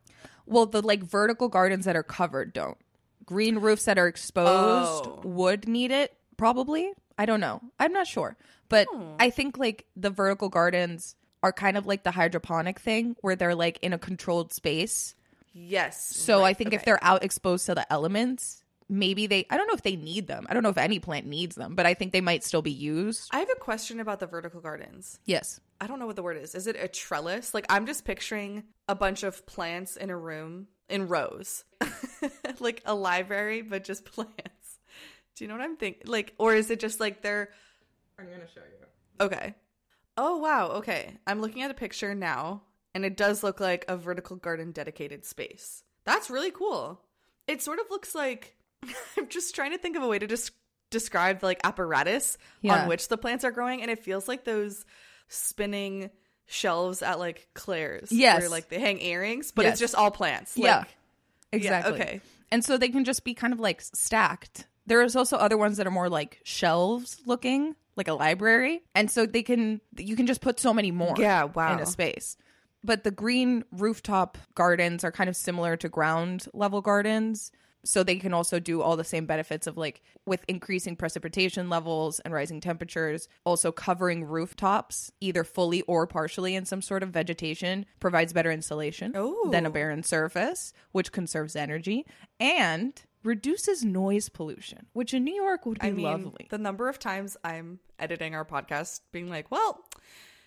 Well, the like vertical gardens that are covered don't. Green roofs that are exposed Oh. would need it, probably. I don't know. I'm not sure. But Hmm. I think like the vertical gardens are kind of like the hydroponic thing where they're like in a controlled space. Yes. So right, I think if they're out exposed to the elements, maybe they I don't know if they need them. I don't know if any plant needs them, but I think they might still be used. I have a question about the vertical gardens. Yes. I don't know what the word is. Is it a trellis? Like I'm just picturing a bunch of plants in a room in rows. like a library but just plants. Do you know what I'm thinking? Like or is it just like they're I'm going to show you. Okay. Oh wow, okay. I'm looking at a picture now and it does look like a vertical garden dedicated space. That's really cool. it sort of looks like I'm just trying to think of a way to just describe the like apparatus Yeah. on which the plants are growing, and it feels like those spinning shelves at like Claire's, Yes. where like they hang earrings, but Yes. it's just all plants. Yeah. Like, Exactly. okay. And so they can just be kind of like stacked. There's also other ones that are more like shelves looking, like a library. And so they can you can just put so many more Yeah, wow. in a space. But the green rooftop gardens are kind of similar to ground level gardens. So they can also do all the same benefits of like with increasing precipitation levels and rising temperatures, also covering rooftops either fully or partially in some sort of vegetation provides better insulation Oh. than a barren surface, which conserves energy and reduces noise pollution, which in New York would be I mean, lovely. the number of times I'm editing our podcast, being like, "Well,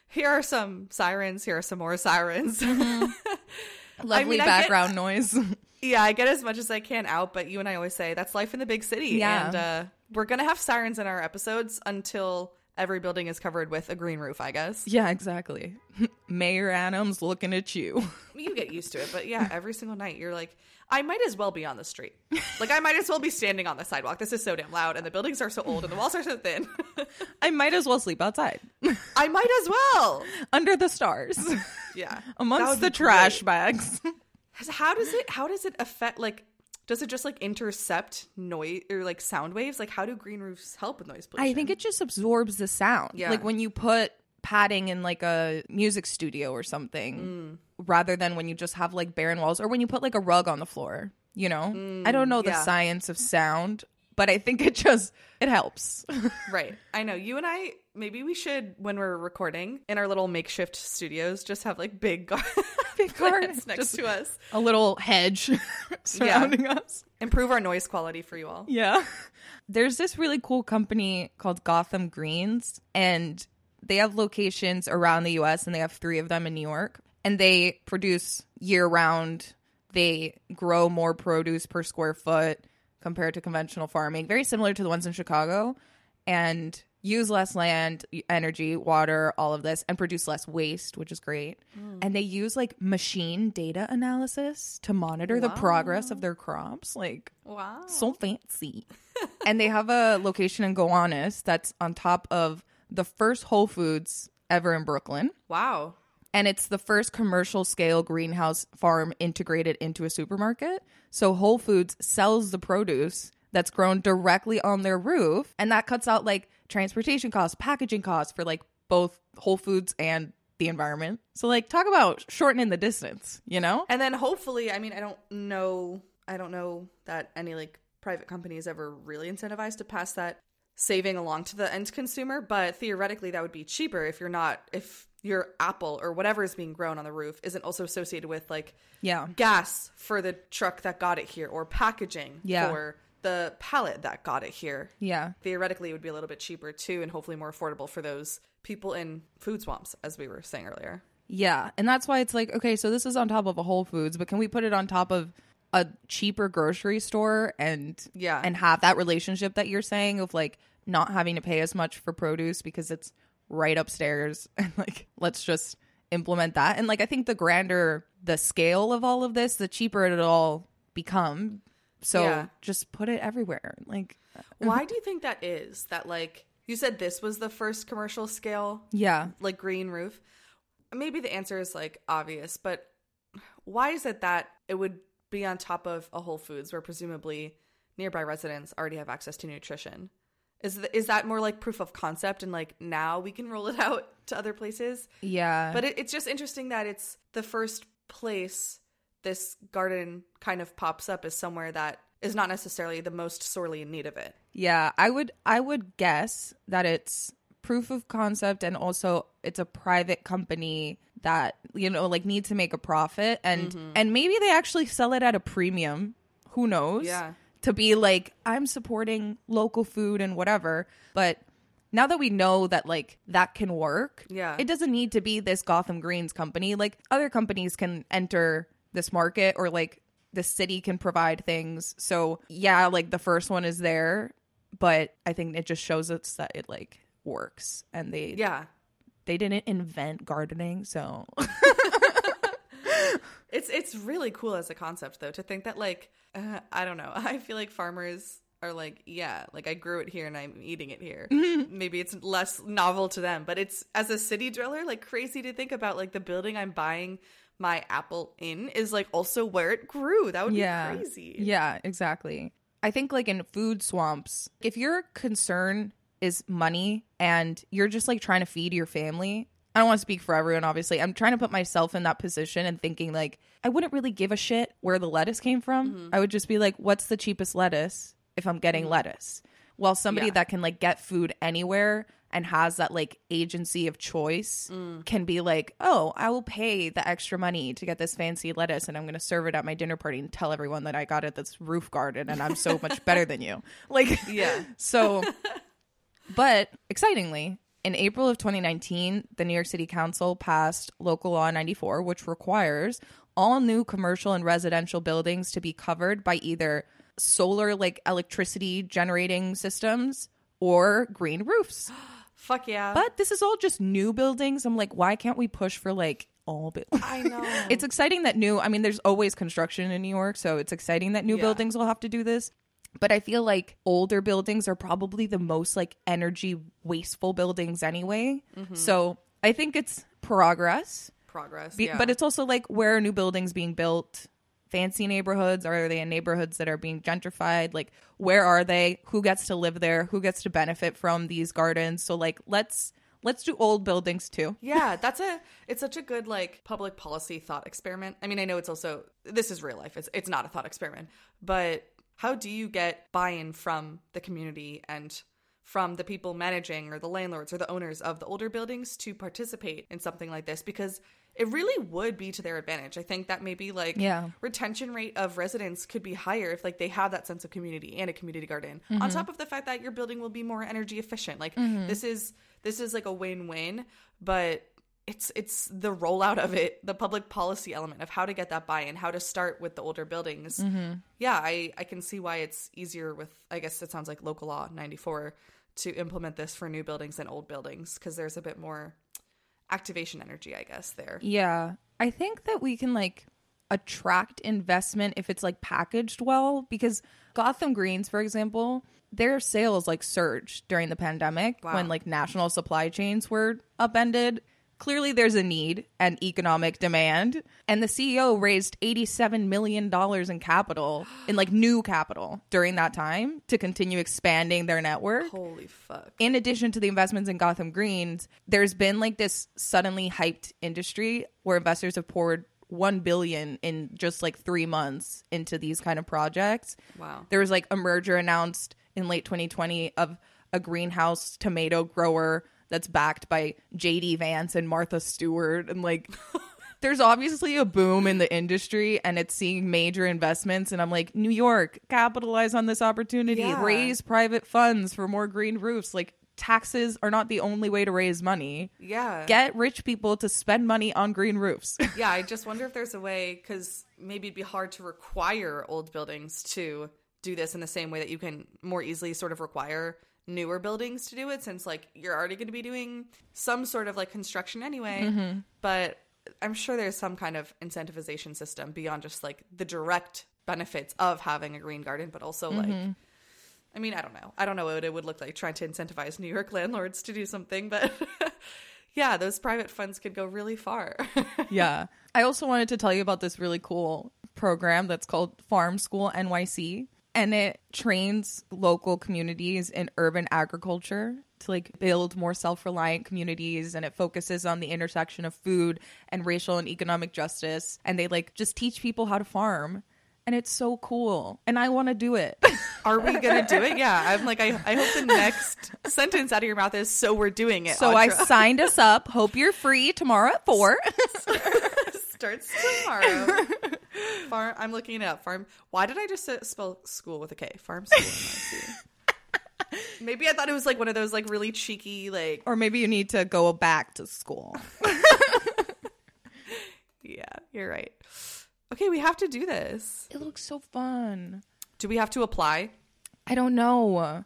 here are some sirens. Here are some more sirens." Mm-hmm. Lovely mean, I get- background noise. yeah, I get as much as I can out, but you and I always say that's life in the big city. Yeah. and uh, we're gonna have sirens in our episodes until every building is covered with a green roof. I guess yeah, exactly. Mayor Adams looking at you. you get used to it, but yeah, every single night you're like, I might as well be on the street. Like I might as well be standing on the sidewalk. This is so damn loud, and the buildings are so old, and the walls are so thin. I might as well sleep outside I might as well. under the stars Yeah, amongst the trash great. bags. How does it? How does it affect? Like, does it just like intercept noise or like sound waves? Like, how do green roofs help with noise pollution? I think it just absorbs the sound. Yeah. Like when you put padding in like a music studio or something mm. rather than when you just have like barren walls or when you put like a rug on the floor, you know? I don't know the mm, yeah. science of sound, but I think it just it helps. Right. I know. You and I, maybe we should, when we're recording in our little makeshift studios, just have like big, gar- Big gardens, next to us. a little hedge surrounding us. Improve our noise quality for you all. Yeah. There's this really cool company called Gotham Greens, and they have locations around the US, and they have three of them in New York. And they produce year round, they grow more produce per square foot compared to conventional farming, very similar to the ones in Chicago, and use less land, energy, water, all of this, and produce less waste, which is great. Hmm. And they use like machine data analysis to monitor the progress of their crops. Like, Wow. so fancy. and they have a location in Gowanus that's on top of the first Whole Foods ever in Brooklyn. Wow. And it's the first commercial scale greenhouse farm integrated into a supermarket. So Whole Foods sells the produce that's grown directly on their roof. And that cuts out like transportation costs, packaging costs for like both Whole Foods and the environment. So, like, talk about shortening the distance, you know? And then hopefully, I mean, I don't know, I don't know that any like private company is ever really incentivized to pass that saving along to the end consumer, but theoretically that would be cheaper if you're not if your apple or whatever is being grown on the roof isn't also associated with like Yeah. gas for the truck that got it here or packaging Yeah. for the pallet that got it here. Yeah. Theoretically, it would be a little bit cheaper too, and hopefully more affordable for those people in food swamps, as we were saying earlier. Yeah, and that's why it's like, okay, so this is on top of a Whole Foods, but can we put it on top of a cheaper grocery store and Yeah. and have that relationship that you're saying of like not having to pay as much for produce because it's right upstairs and like let's just implement that. And like I think the grander the scale of all of this, the cheaper it'll all become. So Yeah. just put it everywhere. Like uh, Why do you think that is? That like you said, this was the first commercial scale yeah. like green roof. Maybe the answer is like obvious, but why is it that it would be on top of a Whole Foods where presumably nearby residents already have access to nutrition? Is th- is that more like proof of concept and like now we can roll it out to other places? Yeah. But it, it's just interesting that it's the first place this garden kind of pops up as somewhere that is not necessarily the most sorely in need of it. Yeah, I would I would guess that it's proof of concept and also it's a private company that you know like needs to make a profit and Mm-hmm. and maybe they actually sell it at a premium. Who knows? Yeah. To be like I'm supporting local food and whatever, but now that we know that like that can work, Yeah. it doesn't need to be this Gotham Greens company. Like other companies can enter this market or like the city can provide things. So yeah, like the first one is there, but I think it just shows us that it like works and they Yeah. they didn't invent gardening, so it's it's really cool as a concept though to think that like uh, I don't know. I feel like farmers are like, yeah, like I grew it here and I'm eating it here. Maybe it's less novel to them, but it's as a city dweller like crazy to think about like the building I'm buying my apple in is like also where it grew. That would yeah. be crazy. Yeah, exactly. I think like in food swamps, if your concern is money and you're just like trying to feed your family, I don't want to speak for everyone, obviously. I'm trying to put myself in that position and thinking like I wouldn't really give a shit where the lettuce came from. Mm-hmm. I would just be like, what's the cheapest lettuce if I'm getting mm-hmm. lettuce? While somebody Yeah. that can like get food anywhere and has that like agency of choice can be like, oh, I will pay the extra money to get this fancy lettuce and I'm going to serve it at my dinner party and tell everyone that I got it this roof garden and I'm so much better than you. Like, Yeah. so, but excitingly, in April of 2019, the New York City Council passed Local Law 94, which requires all new commercial and residential buildings to be covered by either solar like electricity generating systems or green roofs. Fuck yeah. But this is all just new buildings. I'm like, why can't we push for like all buildings? I know. it's exciting that new i mean there's always construction in new york so it's exciting that new Yeah. buildings will have to do this but i feel like older buildings are probably the most like energy wasteful buildings anyway mm-hmm. so i think it's progress progress. Be- yeah. but it's also like where are new buildings being built fancy neighborhoods? Are they in neighborhoods that are being gentrified? Like where are they? Who gets to live there? Who gets to benefit from these gardens? So like let's let's do old buildings too. Yeah, that's a it's such a good like public policy thought experiment. I mean, I know it's also this is real life. It's it's not a thought experiment. But how do you get buy-in from the community and from the people managing or the landlords or the owners of the older buildings to participate in something like this? Because it really would be to their advantage. I think that maybe like Yeah. retention rate of residents could be higher if like they have that sense of community and a community garden. On mm-hmm. top of the fact that your building will be more energy efficient. Like mm-hmm. this is this is like a win-win, but it's it's the rollout of it, the public policy element of how to get that buy-in, how to start with the older buildings. Mm-hmm. Yeah, I I can see why it's easier with I guess it sounds like local law 94 to implement this for new buildings and old buildings because there's a bit more activation energy, I guess there. Yeah. I think that we can like attract investment if it's like packaged well because Gotham Greens, for example, their sales like surged during the pandemic Wow. when like national supply chains were upended. Clearly there's a need and economic demand. And the CEO raised $87 million in capital, in like new capital during that time to continue expanding their network Holy fuck. in addition to the investments in Gotham Greens, there's been like this suddenly hyped industry where investors have poured 1 billion in just like 3 months into these kind of projects. Wow. There was like a merger announced in late 2020 of a greenhouse tomato grower that's backed by JD Vance and Martha Stewart. And like there's obviously a boom in the industry and it's seeing major investments. And I'm like New York capitalize on this opportunity. Yeah. raise private funds for more green roofs. Like taxes are not the only way to raise money. Yeah. get rich people to spend money on green roofs. Yeah, I just wonder if there's a way because maybe it'd be hard to require old buildings to do this in the same way that you can more easily sort of require newer buildings to do it since like you're already going to be doing some sort of like construction anyway. Mm-hmm. But i'm sure there's some kind of incentivization system beyond just like the direct benefits of having a green garden but also like mm-hmm. I mean, I don't know. I don't know what it would look like trying to incentivize New York landlords to do something, but yeah, those private funds could go really far. yeah. I also wanted to tell you about this really cool program that's called farm school nyc and it trains local communities in urban agriculture to like build more self-reliant communities and it focuses on the intersection of food and racial and economic justice and they like just teach people how to farm and it's so cool and i want to do it Are we gonna do it? Yeah, I'm like, I, I hope the next sentence out of your mouth is "so we're doing it." so i signed us up hope you're free tomorrow at four starts tomorrow. Farm. I'm looking it up. Farm. Why did I just spell school with a K? Farm school. Maybe I thought it was like one of those like really cheeky like. or maybe you need to go back to school Yeah, you're right. Okay, we have to do this. it looks so fun Do we have to apply? I don't know.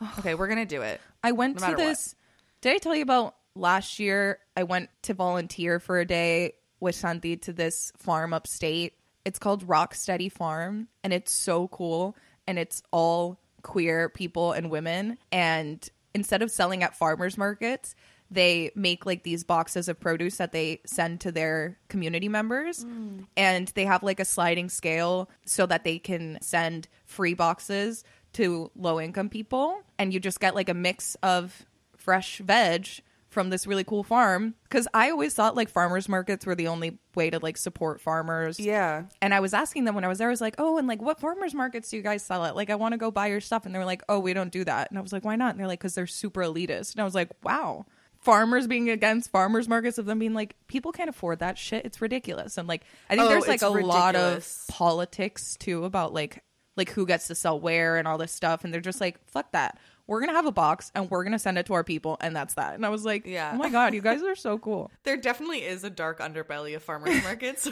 Okay, we're gonna do it. I went No to matter what. this. Did I tell you about last year? I went to volunteer for a day with Santi to this farm upstate. It's called Rock Steady Farm, and it's so cool. And it's all queer people and women. And instead of selling at farmers markets, they make like these boxes of produce that they send to their community members mm. and they have like a sliding scale so that they can send free boxes to low income people and you just get like a mix of fresh veg from this really cool farm because i always thought like farmers markets were the only way to like support farmers Yeah. and I was asking them when I was there, I was like, oh, and like what farmers markets do you guys sell at? Like, I want to go buy your stuff. And they were like, oh, we don't do that. And I was like, why not? And they're like, because they're super elitist. And I was like, wow. Farmers being against farmers markets of them being like, people can't afford that shit. It's ridiculous. And like, I think Oh, there's like a lot of politics too about like, like who gets to sell where and all this stuff. And they're just like, fuck that. We're to have a box and we're to send it to our people. And that's that. And I was like, Yeah. oh my God, you guys are so cool. There definitely is a dark underbelly of farmers markets.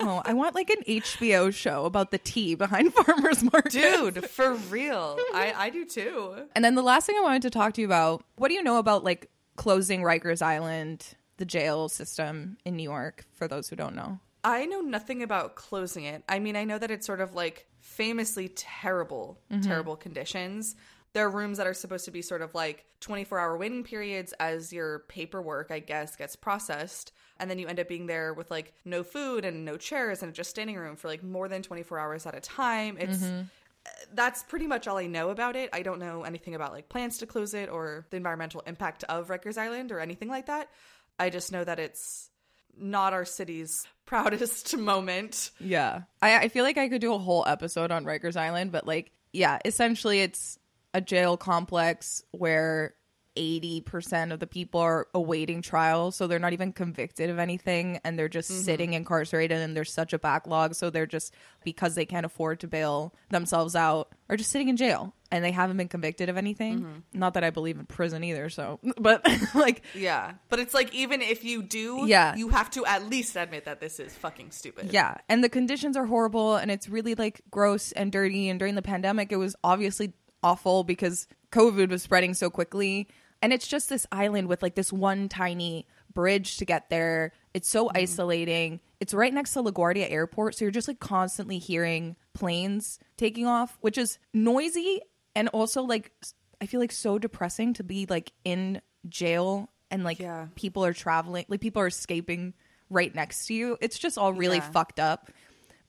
Oh, I want like an HBO show about the tea behind farmers markets. Dude, for real. I, I do too. And then the last thing I wanted to talk to you about, what do you know about like closing Rikers Island, the jail system in New York, for those who don't know? I know nothing about closing it. I mean, I know that it's sort of like famously terrible, mm-hmm. terrible conditions. There are rooms that are supposed to be sort of like 24 hour waiting periods as your paperwork, I guess, gets processed. And then you end up being there with like no food and no chairs and just standing room for like more than 24 hours at a time. It's. Mm-hmm. Eh, that's pretty much all I know about it. I don't know anything about like plans to close it or the environmental impact of Rikers Island or anything like that. I just know that it's not our city's proudest moment. Yeah. I, I feel like I could do a whole episode on Rikers Island, but like, yeah, essentially it's a jail complex where 80% of the people are awaiting trial. So they're not even convicted of anything and they're just mm-hmm. sitting incarcerated and there's such a backlog. So they're just, because they can't afford to bail themselves out, are just sitting in jail and they haven't been convicted of anything. Mm-hmm. Not that I believe in prison either. So, but like, Yeah. But it's like even if you do, Yeah. you have to at least admit that this is fucking stupid. Yeah, and the conditions are horrible and it's really like gross and dirty and during the pandemic it was obviously awful because COVID was spreading so quickly and it's just this island with like this one tiny bridge to get there. It's so mm-hmm. isolating. It's right next to LaGuardia Airport, so you're just like constantly hearing planes taking off, which is noisy and also like I feel like so depressing to be like in jail and like Yeah. people are traveling, like people are escaping right next to you. It's just all really Yeah. fucked up.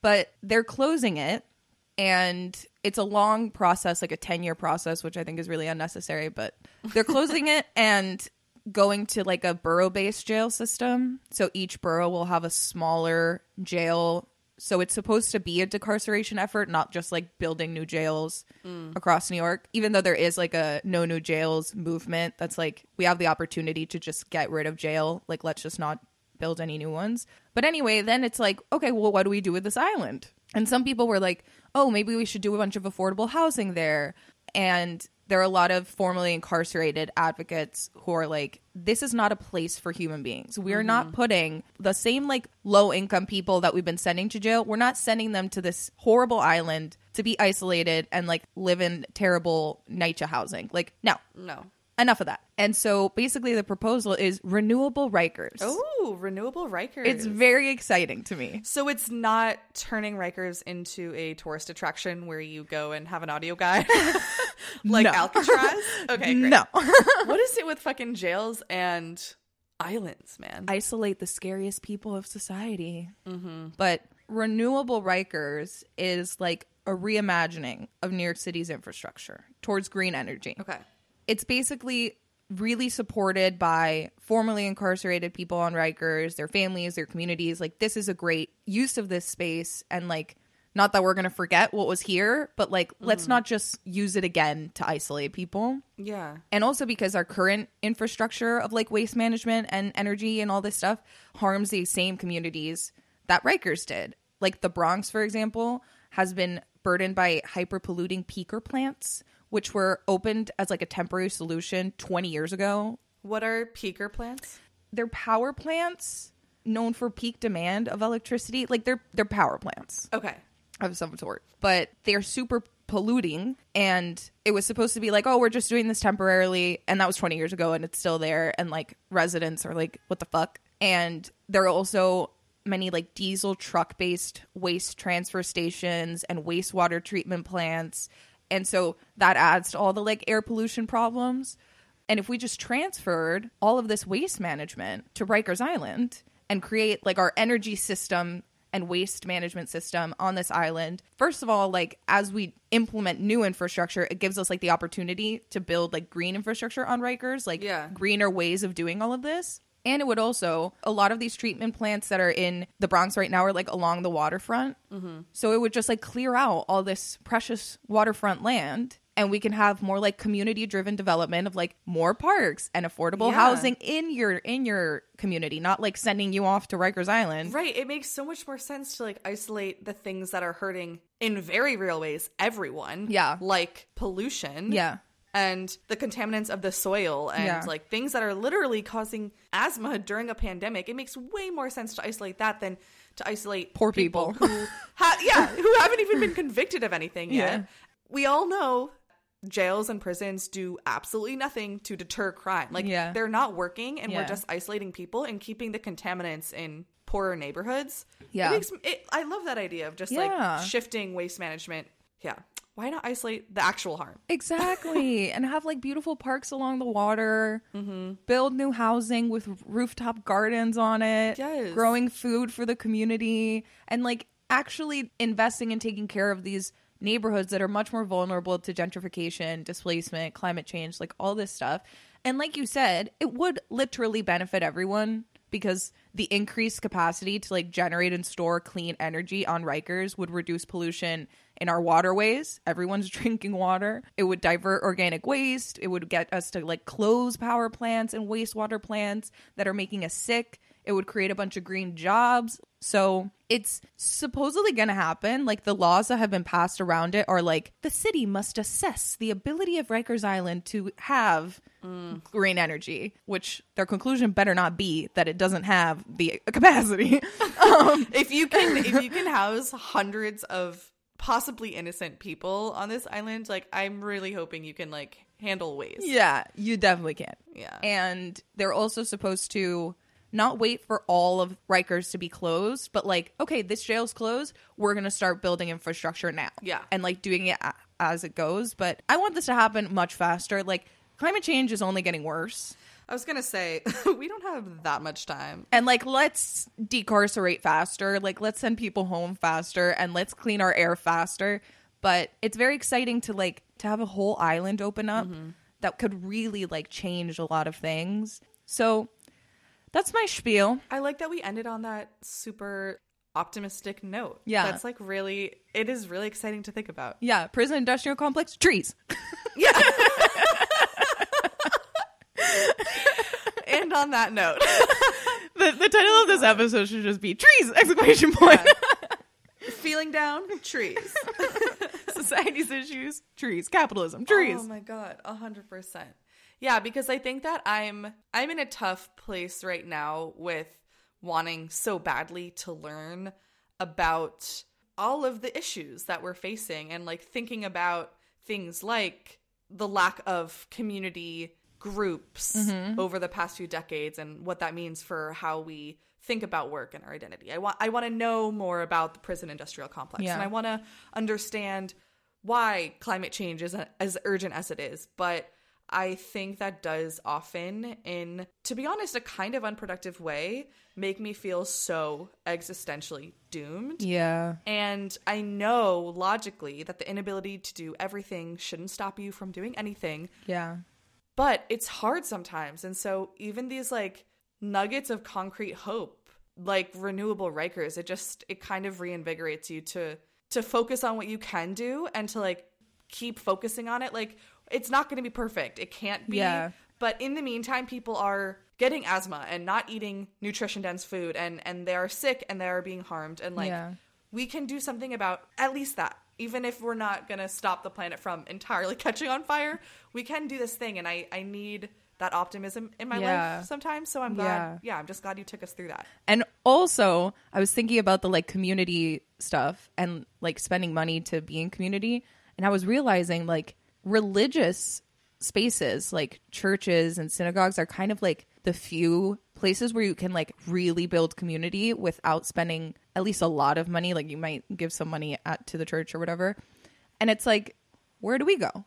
But they're closing it and it's a long process, like a 10 year process, which I think is really unnecessary, but they're closing it and going to like a borough based jail system. So each borough will have a smaller jail. So it's supposed to be a decarceration effort, not just like building new jails mm. across New York, even though there is like a no new jails movement that's like we have the opportunity to just get rid of jail. Like, let's just not build any new ones. But anyway, then it's like, okay, well, what do we do with this island? And some people were like, oh, maybe we should do a bunch of affordable housing there. And there are a lot of formerly incarcerated advocates who are like, this is not a place for human beings. We are not mm-hmm. putting the same like low income people that we've been sending to jail, we're not sending them to this horrible island to be isolated and like live in terrible NYCHA housing. Like, no, No. Enough of that. And so basically, the proposal is renewable Rikers. Oh, renewable Rikers. It's very exciting to me. so it's not turning Rikers into a tourist attraction where you go and have an audio guide like Alcatraz. Okay, great. No. what is it with fucking jails and islands, man? Isolate the scariest people of society. Mm-hmm. But renewable Rikers is like a reimagining of New York City's infrastructure towards green energy. okay. It's basically really supported by formerly incarcerated people on Rikers, their families, their communities. Like, this is a great use of this space. And, like, not that we're going to forget what was here, but, like, let's mm. not just use it again to isolate people. Yeah. And also because our current infrastructure of like waste management and energy and all this stuff harms these same communities that Rikers did. Like the Bronx, for example, has been burdened by hyperpolluting peaker plants, which were opened as like a temporary solution 20 years ago. What are peaker plants? They're power plants known for peak demand of electricity. Like they're they're power plants Okay. of some sort, but they're super polluting. And it was supposed to be like, oh, we're just doing this temporarily. And that was 20 years ago and it's still there. And like residents are like, what the fuck? And there are also many like diesel truck based waste transfer stations and wastewater treatment plants. And so that adds to all the like air pollution problems. And if we just transferred all of this waste management to Rikers Island and create like our energy system and waste management system on this island, first of all, like as we implement new infrastructure, it gives us like the opportunity to build like green infrastructure on Rikers, like Yeah. greener ways of doing all of this. And it would also, a lot of these treatment plants that are in the Bronx right now are like along the waterfront. Mm-hmm. So it would just like clear out all this precious waterfront land. And we can have more like community driven development of like more parks and affordable Yeah. housing in your in your community, not like sending you off to Rikers Island. Right. It makes so much more sense to like isolate the things that are hurting in very real ways everyone. Yeah. Like pollution. Yeah. And the contaminants of the soil and Yeah. like things that are literally causing asthma during a pandemic. It makes way more sense to isolate that than to isolate Poor people. who ha- yeah, who haven't even been convicted of anything yet. Yeah. We all know jails and prisons do absolutely nothing to deter crime. Like Yeah. they're not working and we're just isolating people and keeping the contaminants in poorer neighborhoods. Yeah. It makes it, I love that idea of just Yeah. like shifting waste management. Yeah. Why not isolate the actual harm? Exactly. and have like beautiful parks along the water. Mm-hmm. Build new housing with rooftop gardens on it. Yes. Growing food for the community. And like actually investing and taking care of these neighborhoods that are much more vulnerable to gentrification, displacement, climate change, like all this stuff. And like you said, it would literally benefit everyone because the increased capacity to like generate and store clean energy on Rikers would reduce pollution in our waterways. Everyone's drinking water. It would divert organic waste. It would get us to like close power plants and wastewater plants that are making us sick. It would create a bunch of green jobs. So it's supposedly going to happen. Like the laws that have been passed around it are like the city must assess the ability of Rikers Island to have mm. green energy, which their conclusion better not be that it doesn't have the capacity. Um, if you can if you can house hundreds of possibly innocent people on this island, like I'm really hoping you can like handle waste. yeah, you definitely can. Yeah. And they're also supposed to not wait for all of Rikers to be closed, but like, okay, this jail's closed. We're going to start building infrastructure now. Yeah. And like doing it a- as it goes. But I want this to happen much faster. Like, climate change is only getting worse. I was gonna say we don't have that much time. And like, let's decarcerate faster. Like, let's send people home faster and let's clean our air faster. But it's very exciting to like to have a whole island open up mm-hmm. that could really like change a lot of things. So that's my spiel. I like that we ended on that super optimistic note. Yeah. That's like really it is really exciting to think about. Yeah, prison industrial complex trees. Yeah. and on that note, the, the title of this episode should just be trees exclamation point. feeling down, trees. Society's issues, trees, capitalism, trees. Oh my god, a hundred percent. Yeah, because I think that I'm I'm in a tough place right now with wanting so badly to learn about all of the issues that we're facing and like thinking about things like the lack of community groups mm-hmm. over the past few decades and what that means for how we think about work and our identity. I want I want to know more about the prison industrial complex Yeah. and I want to understand why climate change is as urgent as it is, but I think that does often, in to be honest, a kind of unproductive way, make me feel so existentially doomed. yeah. And I know logically that the inability to do everything shouldn't stop you from doing anything, Yeah. But it's hard sometimes. And so even these like nuggets of concrete hope, like renewable Rikers, it just it kind of reinvigorates you to to focus on what you can do and to like keep focusing on it. Like it's not going to be perfect. It can't be. Yeah. But in the meantime, people are getting asthma and not eating nutrition dense food and and they are sick and they are being harmed and like Yeah. we can do something about at least that even if we're not going to stop the planet from entirely catching on fire we can do this thing and i i need that optimism in my Yeah. life sometimes so i'm glad yeah. i'm just glad you took us through that And also, I was thinking about the like community stuff and like spending money to be in community. And I was realizing like religious spaces like churches and synagogues are kind of like the few places where you can like really build community without spending at least a lot of money. Like you might give some money at to the church or whatever. And it's like, where do we go?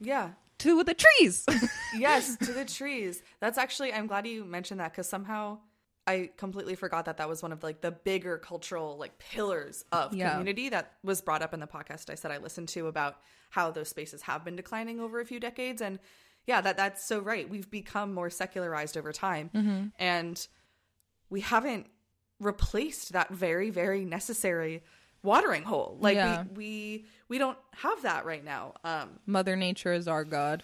Yeah. To the trees. yes, to the trees. That's actually I'm glad you mentioned that because somehow I completely forgot that that was one of like the bigger cultural like pillars of Yeah. community that was brought up in the podcast I said I listened to about how those spaces have been declining over a few decades and yeah that that's so right we've become more secularized over time and we haven't replaced that very very necessary watering hole like Yeah. we we we don't have that right now um Mother Nature is our God.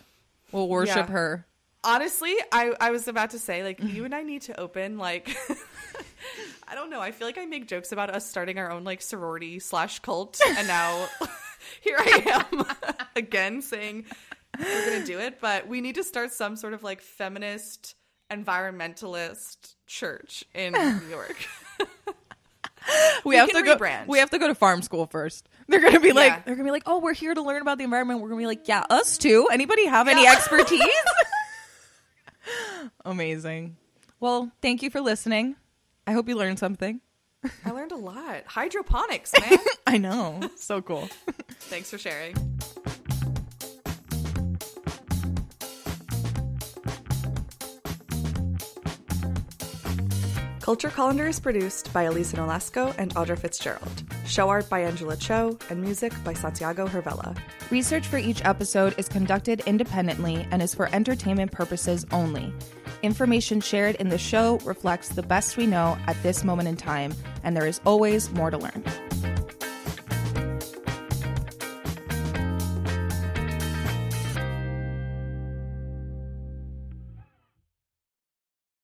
We'll worship Yeah. her. honestly i i was about to say like you and i need to open like i don't know i feel like i make jokes about us starting our own like sorority slash cult and now here i am again saying we're gonna do it but we need to start some sort of like feminist environmentalist church in new york We, have can to go. rebrand. We have to go to farm school first. They're gonna be like, they're gonna be like, oh, we're here to learn about the environment. We're gonna be like, yeah, us too. Anybody have any expertise? Amazing. Well, thank you for listening. I hope you learned something. i learned a lot hydroponics man I know. So cool. thanks for sharing Culture Colander is produced by Elisa Nolasco and Audra Fitzgerald. Show art by Angela Cho and music by Santiago Hervella. Research for each episode is conducted independently and is for entertainment purposes only. Information shared in the show reflects the best we know at this moment in time, and there is always more to learn.